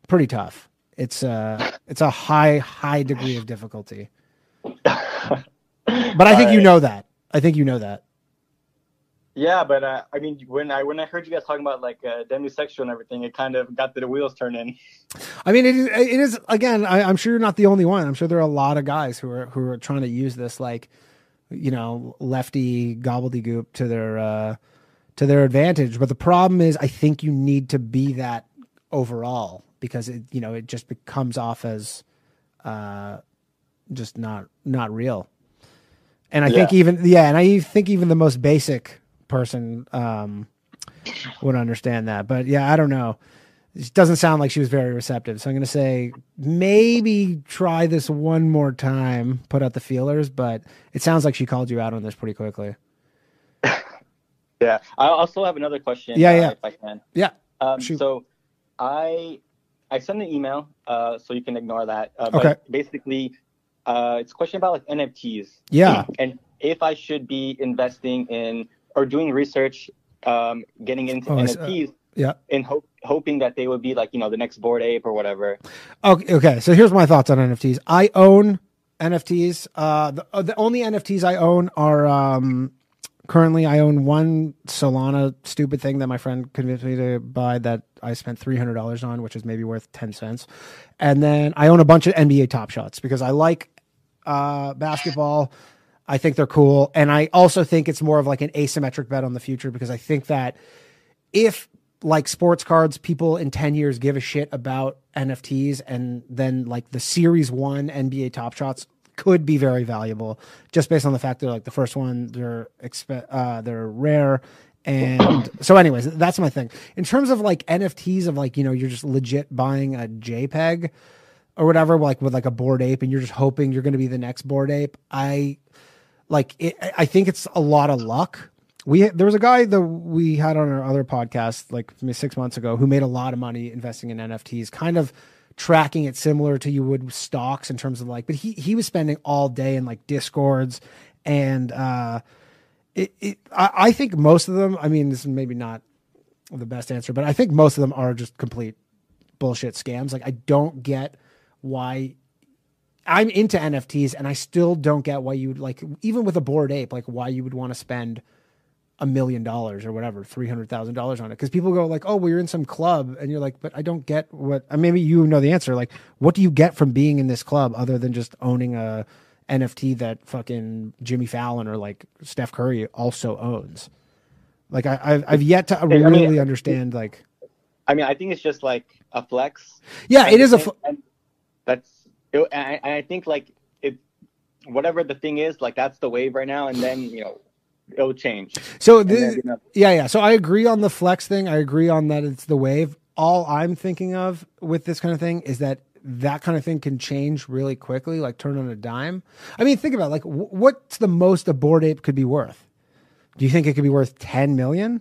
pretty tough. It's a it's a high high degree of difficulty. But I think you know that. I think you know that. yeah but uh, i mean when i when i heard you guys talking about like uh, demisexual and everything it kind of got the wheels turning I mean, it is, it is again. I, I'm sure you're not the only one. I'm sure there are a lot of guys who are who are trying to use this like, you know, lefty gobbledygook to their uh, to their advantage. But the problem is, I think you need to be that overall because it you know it just becomes off as uh, just not not real. And I think even yeah, and I think even the most basic person um, would understand that. But yeah, I don't know. It doesn't sound like she was very receptive. So I'm going to say maybe try this one more time, put out the feelers. But it sounds like she called you out on this pretty quickly. Yeah, I also have another question. Yeah, uh, yeah. If I can. Yeah. Um, so, I I sent an email, uh, so you can ignore that. Uh, but Okay. Basically, uh, it's a question about like NFTs. Yeah. And if I should be investing in or doing research, um, getting into Oh, see. NFTs, Yeah. and hope hoping that they would be like you know the next bored ape or whatever. Okay. Okay. So here's my thoughts on NFTs. I own NFTs. Uh, the, uh, the only NFTs I own are um, currently I own one Solana stupid thing that my friend convinced me to buy that I spent three hundred dollars on, which is maybe worth ten cents. And then I own a bunch of NBA Top Shots because I like uh, basketball. I think they're cool. And I also think it's more of like an asymmetric bet on the future because I think that if like sports cards, people in 10 years give a shit about NFTs and then like the series one NBA top shots could be very valuable just based on the fact they're like the first one, they're exp- uh, they're rare. And so anyways, that's my thing. In terms of like NFTs of like, you know, you're just legit buying a JPEG or whatever, like with like a bored ape and you're just hoping you're going to be the next bored ape. I like it, I think it's a lot of luck. We there was a guy that we had on our other podcast like six months ago who made a lot of money investing in NFTs, kind of tracking it similar to you would stocks in terms of like, but he he was spending all day in like discords and uh, it, it I, I think most of them. I mean, this is maybe not the best answer, but I think most of them are just complete bullshit scams. Like I don't get why I'm into NFTs and I still don't get why you would like even with a bored ape, like why you would want to spend a million dollars or whatever, three hundred thousand dollars on it. Because people go like, "Oh, well, you're in some club," and you're like, "But I don't get what." Maybe you know the answer. Like, what do you get from being in this club other than just owning a NFT that fucking Jimmy Fallon or like Steph Curry also owns? Like, I, I've I've yet to I mean, really understand. Like, I mean, I think it's just like a flex. Yeah, it is a fl- and that's. It, I think like it, whatever the thing is, like that's the wave right now, and then you know, it'll change. So the, then, you know, yeah, yeah. So I agree on the flex thing. I agree on that it's the wave. All I'm thinking of with this kind of thing is that that kind of thing can change really quickly, like turn on a dime. I mean, think about it, like wh- what's the most a bored ape could be worth? Do you think it could be worth 10 million?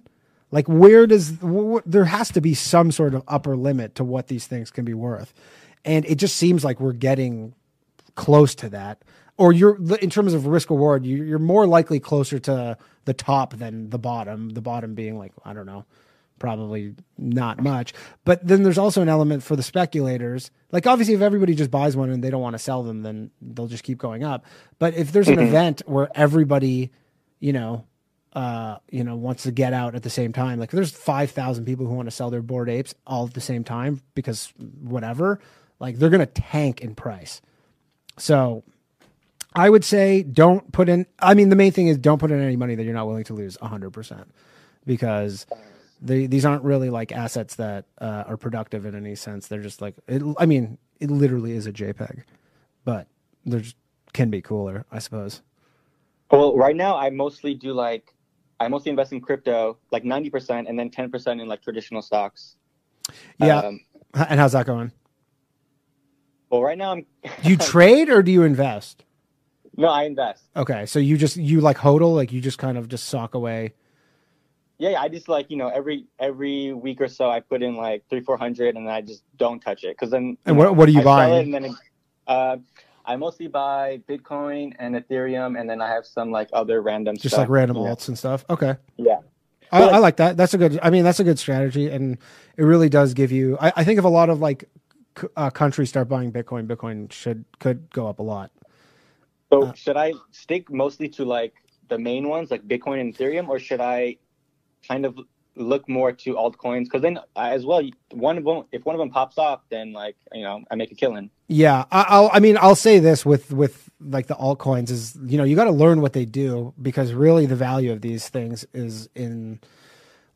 Like where does wh- there has to be some sort of upper limit to what these things can be worth. And it just seems like we're getting close to that or you're in terms of risk reward you- you're more likely closer to the top than the bottom the bottom being like i don't know probably not much but then there's also an element for the speculators like obviously if everybody just buys one and they don't want to sell them then they'll just keep going up but if there's an Mhm. event where everybody you know uh, you know, wants to get out at the same time. Like, there's five thousand people who want to sell their bored apes all at the same time because whatever, like they're gonna tank in price. So I would say don't put in. I mean, the main thing is don't put in any money that you're not willing to lose 100% because they, these aren't really like assets that uh, are productive in any sense. They're just like, it, I mean, it literally is a JPEG, but there's can be cooler, I suppose. well, right now I mostly do like I mostly invest in crypto, like ninety percent, and then ten percent in like traditional stocks. Yeah. Um, and how's that going? well, right now I'm Do you trade or do you invest? No, I invest. Okay, so you just you like hodl, like you just kind of just sock away. Yeah, yeah, I just like you know every every week or so I put in like three four hundred, and I just don't touch it because then. And what- know, what are you I buying? and then, it- uh, I mostly buy Bitcoin and Ethereum, and then I have some like other random Just stuff, like random you know. alts and stuff. Okay. Yeah. I, like- I like that. That's a good. I mean, that's a good strategy, and it really does give you. I, I think if a lot of like c- uh, countries start buying Bitcoin, Bitcoin should could go up a lot. So Uh, should I stick mostly to like the main ones like Bitcoin and Ethereum, or should I kind of look more to altcoins? Because then as well, one of them if one of them pops off, then like you know I make a killing. Yeah, I, I'll. I mean, I'll say this with with like the altcoins is you know you got to learn what they do because really the value of these things is in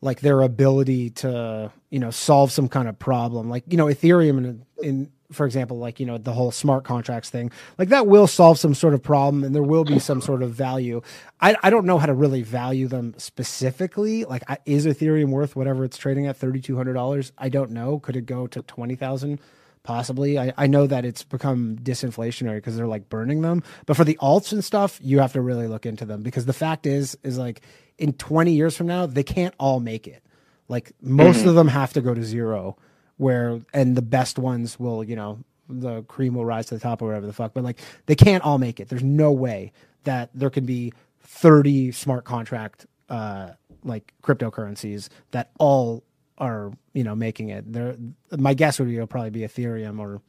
like their ability to you know solve some kind of problem like you know ethereum in, in for example like you know the whole smart contracts thing like that will solve some sort of problem and there will be some sort of value. I, I don't know how to really value them specifically. Like I, is ethereum worth whatever it's trading at $3200 i don't know. Could it go to 20000 possibly. I, I know that it's become disinflationary because they're like burning them. But for the alts and stuff you have to really look into them because the fact is is like in 20 years from now they can't all make it. Like most Mhm. of them have to go to zero where and the best ones will you know the cream will rise to the top or whatever the fuck but like they can't all make it there's no way that there can be 30 smart contract uh like cryptocurrencies that all are you know making it there my guess would be it'll probably be ethereum or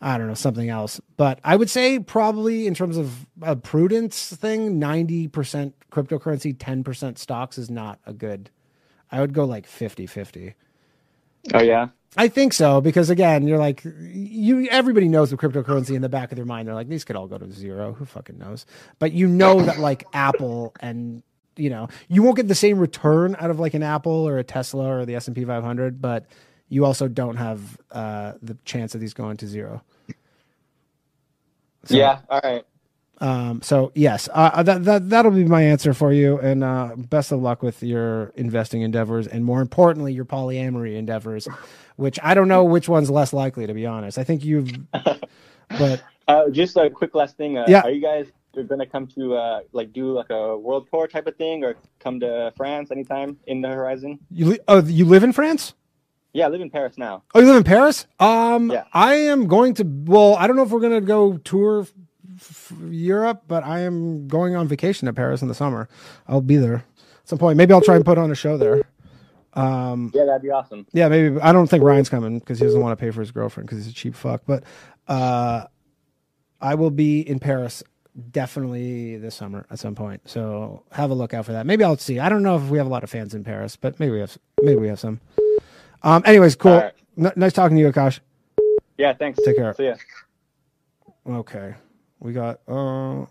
I don't know, something else. But I would say probably in terms of a prudence thing, 90% cryptocurrency, 10% stocks is not a good. I would go like 50 50. Oh yeah. I think so because again, you're like you everybody knows the cryptocurrency in the back of their mind. They're like, these could all go to zero. Who fucking knows? But you know that like Apple and you know you won't get the same return out of like an Apple or a Tesla or the S and P 500, but you also don't have uh, the chance of these going to zero. So- yeah. All right. Um, so yes, uh, that that that'll be my answer for you, and uh, best of luck with your investing endeavors, and more importantly, your polyamory endeavors, which I don't know which one's less likely to be honest. I think you've, but Uh, just a quick last thing. Uh, Yeah. Are you guys going to come to uh, like do like a world tour type of thing, or come to France anytime in the horizon? you li- oh you live in France? Yeah, I live in Paris now. Oh, you live in Paris? Um, Yeah. I am going to. Well, I don't know if we're going to go tour f- Europe, but I am going on vacation to Paris in the summer. I'll be there at some point. Maybe I'll try and put on a show there. Um, Yeah, that'd be awesome. Yeah, maybe. I don't think Ryan's coming because he doesn't want to pay for his girlfriend because he's a cheap fuck. But uh, I will be in Paris definitely this summer at some point. So have a look out for that. Maybe I'll see. I don't know if we have a lot of fans in Paris, but maybe we have. Maybe we have some. Um. Anyways, cool. Right. N- nice talking to you, Akash. Yeah, thanks. Take care. See ya. Okay. We got uh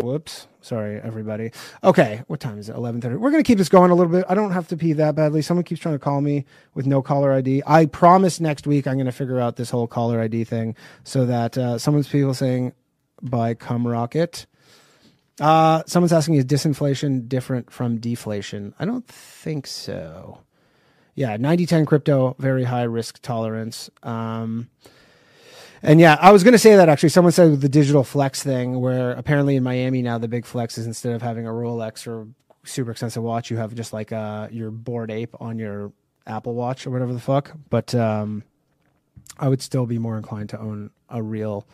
whoops. Sorry, everybody. Okay, what time is it? Eleven thirty. We're gonna keep this going a little bit. I don't have to pee that badly. Someone keeps trying to call me with no caller ID. I promise next week I'm gonna figure out this whole caller ID thing so that uh someone's people saying buy cum rocket. Uh someone's asking is disinflation different from deflation? I don't think so. Yeah, 90-10 crypto, very high risk tolerance. Um and yeah, I was going to say that actually. Someone said the digital flex thing, where apparently in Miami now the big flex is instead of having a Rolex or super expensive watch, you have just like uh your bored ape on your Apple Watch or whatever the fuck. But um, I would still be more inclined to own a real,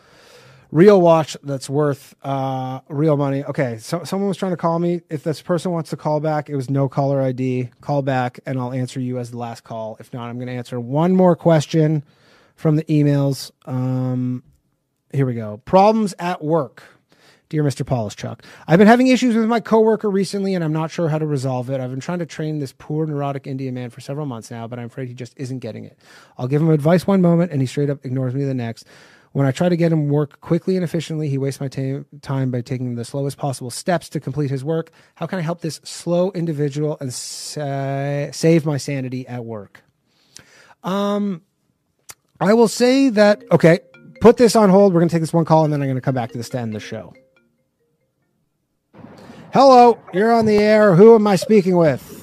real watch that's worth uh real money. Okay, so someone was trying to call me. If this person wants to call back, it was no caller ID. Call back, and I'll answer you as the last call. If not, I'm going to answer one more question from the emails. Um, here we go. Problems at work. Dear Mr. Polishchuk, I've been having issues with my coworker recently and I'm not sure how to resolve it. I've been trying to train this poor neurotic Indian man for several months now, but I'm afraid he just isn't getting it. I'll give him advice one moment and he straight up ignores me the next. When I try to get him work quickly and efficiently, he wastes my time by taking the slowest possible steps to complete his work. How can I help this slow individual and sa- save my sanity at work? Um, I will say that okay. Put this on hold. We're going to take this one call, and then I'm going to come back to this to end the show. Hello, you're on the air. Who am I speaking with?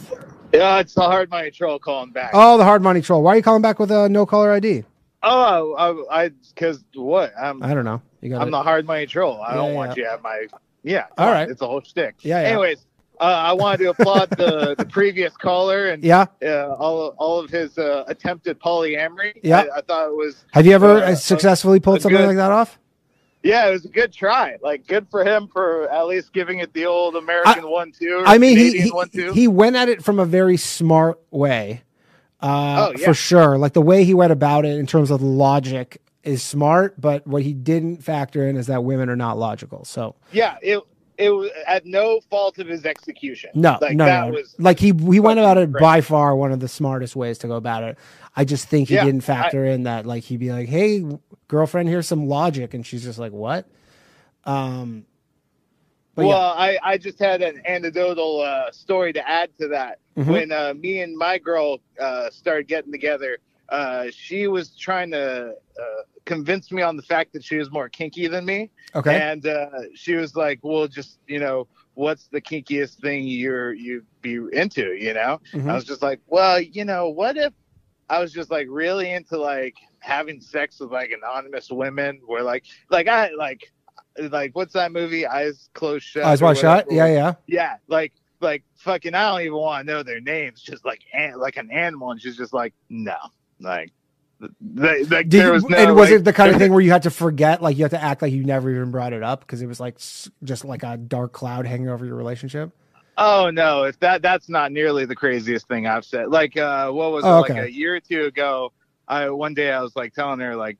Yeah, it's the hard money troll calling back. Oh, the hard money troll. Why are you calling back with a no caller ID? Oh, I, I, because what? I'm, I don't know. You got I'm the hard money troll. I Yeah, don't yeah. want you to have my. Yeah. All right. It's a whole shtick. Yeah, yeah. Anyways, uh, I wanted to applaud the, the previous caller and Yeah. uh, all all of his uh, attempted polyamory. Yeah. I, I thought it was. Have you ever uh, uh, successfully pulled something good- like that off? Yeah, it was a good try. Like, good for him for at least giving it the old American one two. I mean, he he, one he went at it from a very smart way, uh, Oh, yeah. for sure. Like the way he went about it in terms of logic is smart, but what he didn't factor in is that women are not logical. So yeah, it it was at no fault of his execution. no, like no, that no. was like he he went about it by far one of the smartest ways to go about it. I just think he Yeah, didn't factor in that like he'd be like, "Hey, girlfriend, here's some logic," and she's just like, "What?" Um, well, yeah. I, I just had an anecdotal uh, story to add to that. Mhm. When uh, me and my girl uh, started getting together, uh, she was trying to uh, convince me on the fact that she was more kinky than me. Okay. And uh, she was like, "Well, just you know, what's the kinkiest thing you're you'd be into?" You know. Mhm. I was just like, "Well, you know, what if I was just like really into like having sex with like anonymous women, where like like I like." Like what's that movie? Eyes closed shut. Eyes Wide Shut? Yeah, yeah. Yeah, like like fucking. I don't even want to know their names. Just like an, like an animal, and she's just like no, like. They, like Did there was no, and was like- it the kind of thing where you had to forget, like you had to act like you never even brought it up because it was like just like a dark cloud hanging over your relationship? Oh no, if that that's not nearly the craziest thing I've said. Like uh what was it Oh, like a year or two ago, I one day I was like telling her like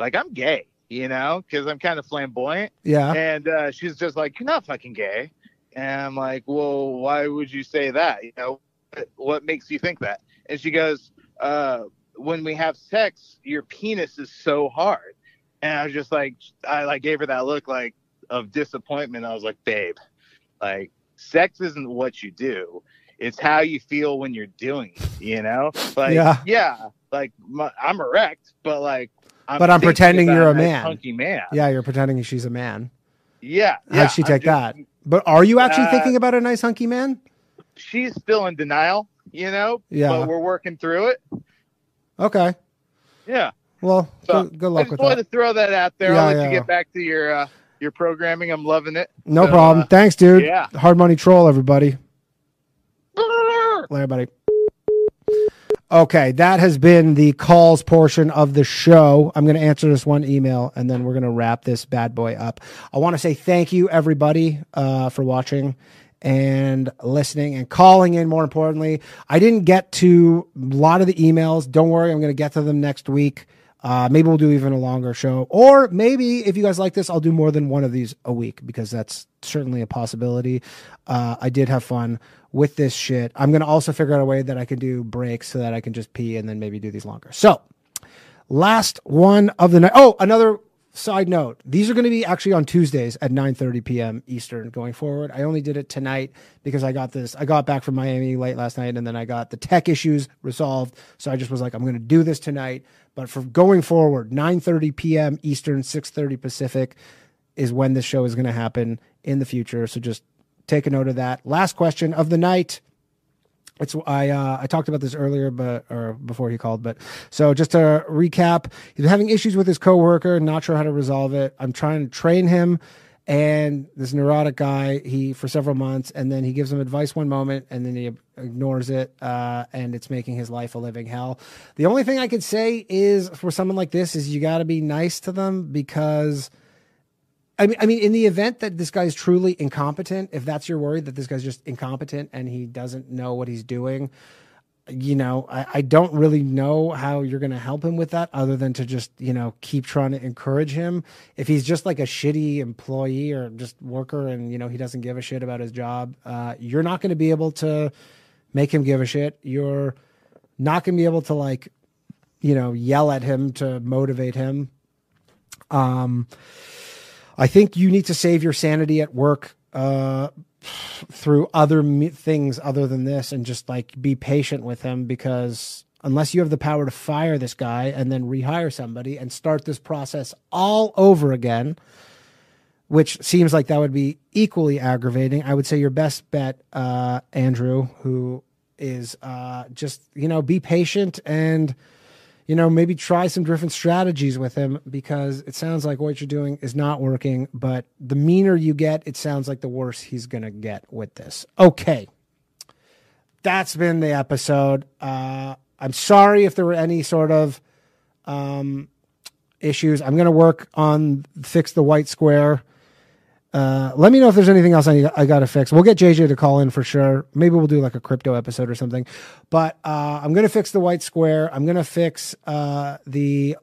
like I'm gay, you know, cuz I'm kind of flamboyant. Yeah. And uh she's just like you're not fucking gay. And I'm like, "Well, why would you say that? You know, what- what makes you think that?" And she goes, uh when we have sex, your penis is so hard. And I was just like, I like gave her that look like of disappointment. I was like, babe, like sex isn't what you do. It's how you feel when you're doing it, you know? Like, Yeah. yeah, like my, I'm erect, but like, I'm but I'm pretending you're a man. hunky man. Yeah, you're pretending she's a man. Yeah. How'd she take just- that? But are you actually Uh, thinking about a nice hunky man? She's still in denial, you know? Yeah. But we're working through it. Okay. Yeah. Well, So, good, good I luck just with wanted that. to throw that out there. Yeah, I'll let yeah. you get back to your uh, your programming. I'm loving it. No So, problem. uh, Thanks, dude. Yeah. Hard money troll, everybody. Later, buddy. Okay, that has been the calls portion of the show. I'm going to answer this one email and then we're going to wrap this bad boy up. I want to say thank you, everybody, uh, for watching and listening and calling in. More importantly, I didn't get to a lot of the emails. Don't worry, I'm going to get to them next week. Uh, maybe we'll do even a longer show, or maybe if you guys like this, I'll do more than one of these a week because that's certainly a possibility. Uh, I did have fun with this shit. I'm gonna also figure out a way that I can do breaks so that I can just pee and then maybe do these longer. So, last one of the night. Oh, another side note: these are going to be actually on Tuesdays at 9:30 p.m. Eastern going forward. I only did it tonight because I got this. I got back from Miami late last night, and then I got the tech issues resolved. So I just was like, I'm going to do this tonight. But for going forward, 9:30 p.m. Eastern, 6:30 Pacific is when this show is going to happen in the future. So just take a note of that. Last question of the night. It's I uh, I talked about this earlier, but or before he called, but so just to recap, he's having issues with his coworker, not sure how to resolve it. I'm trying to train him, and this neurotic guy, he for several months, and then he gives him advice one moment, and then he ignores it, uh, and it's making his life a living hell. The only thing I could say is for someone like this is you got to be nice to them because. I mean, I mean, in the event that this guy's truly incompetent, if that's your worry that this guy's just incompetent and he doesn't know what he's doing, you know, I, I don't really know how you're going to help him with that other than to just, you know, keep trying to encourage him. If he's just like a shitty employee or just worker and, you know, he doesn't give a shit about his job, uh, you're not going to be able to make him give a shit. You're not going to be able to, like, you know, yell at him to motivate him. Um, I think you need to save your sanity at work uh, through other me- things other than this, and just like be patient with him because unless you have the power to fire this guy and then rehire somebody and start this process all over again, which seems like that would be equally aggravating. I would say your best bet, uh, Andrew, who is uh, just you know be patient and you know, maybe try some different strategies with him because it sounds like what you're doing is not working. But the meaner you get, it sounds like the worse he's going to get with this. Okay. That's been the episode. Uh, I'm sorry if there were any sort of um, issues. I'm going to work on fix the white square. Uh, let me know if there's anything else I I got to fix. We'll get JJ to call in for sure. Maybe we'll do like a crypto episode or something. But uh, I'm gonna fix the white square. I'm gonna fix uh, the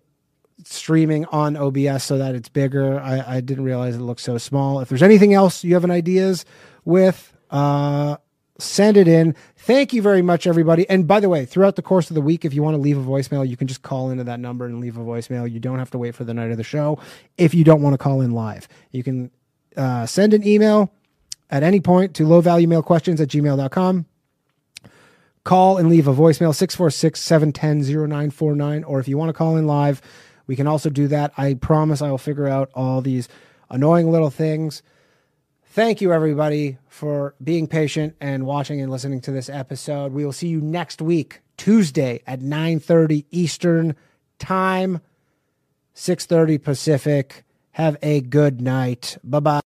streaming on OBS so that it's bigger. I, I didn't realize it looks so small. If there's anything else you have an ideas with, uh, send it in. Thank you very much, everybody. And by the way, throughout the course of the week, if you want to leave a voicemail, you can just call into that number and leave a voicemail. You don't have to wait for the night of the show if you don't want to call in live. You can uh, send an email at any point to lowvaluemailquestions at gmail.com. Call and leave a voicemail 646 710 0949. Or if you want to call in live, we can also do that. I promise I will figure out all these annoying little things. Thank you, everybody, for being patient and watching and listening to this episode. We will see you next week, Tuesday at 9:30 Eastern Time, 6:30 Pacific. Have a good night. Bye bye.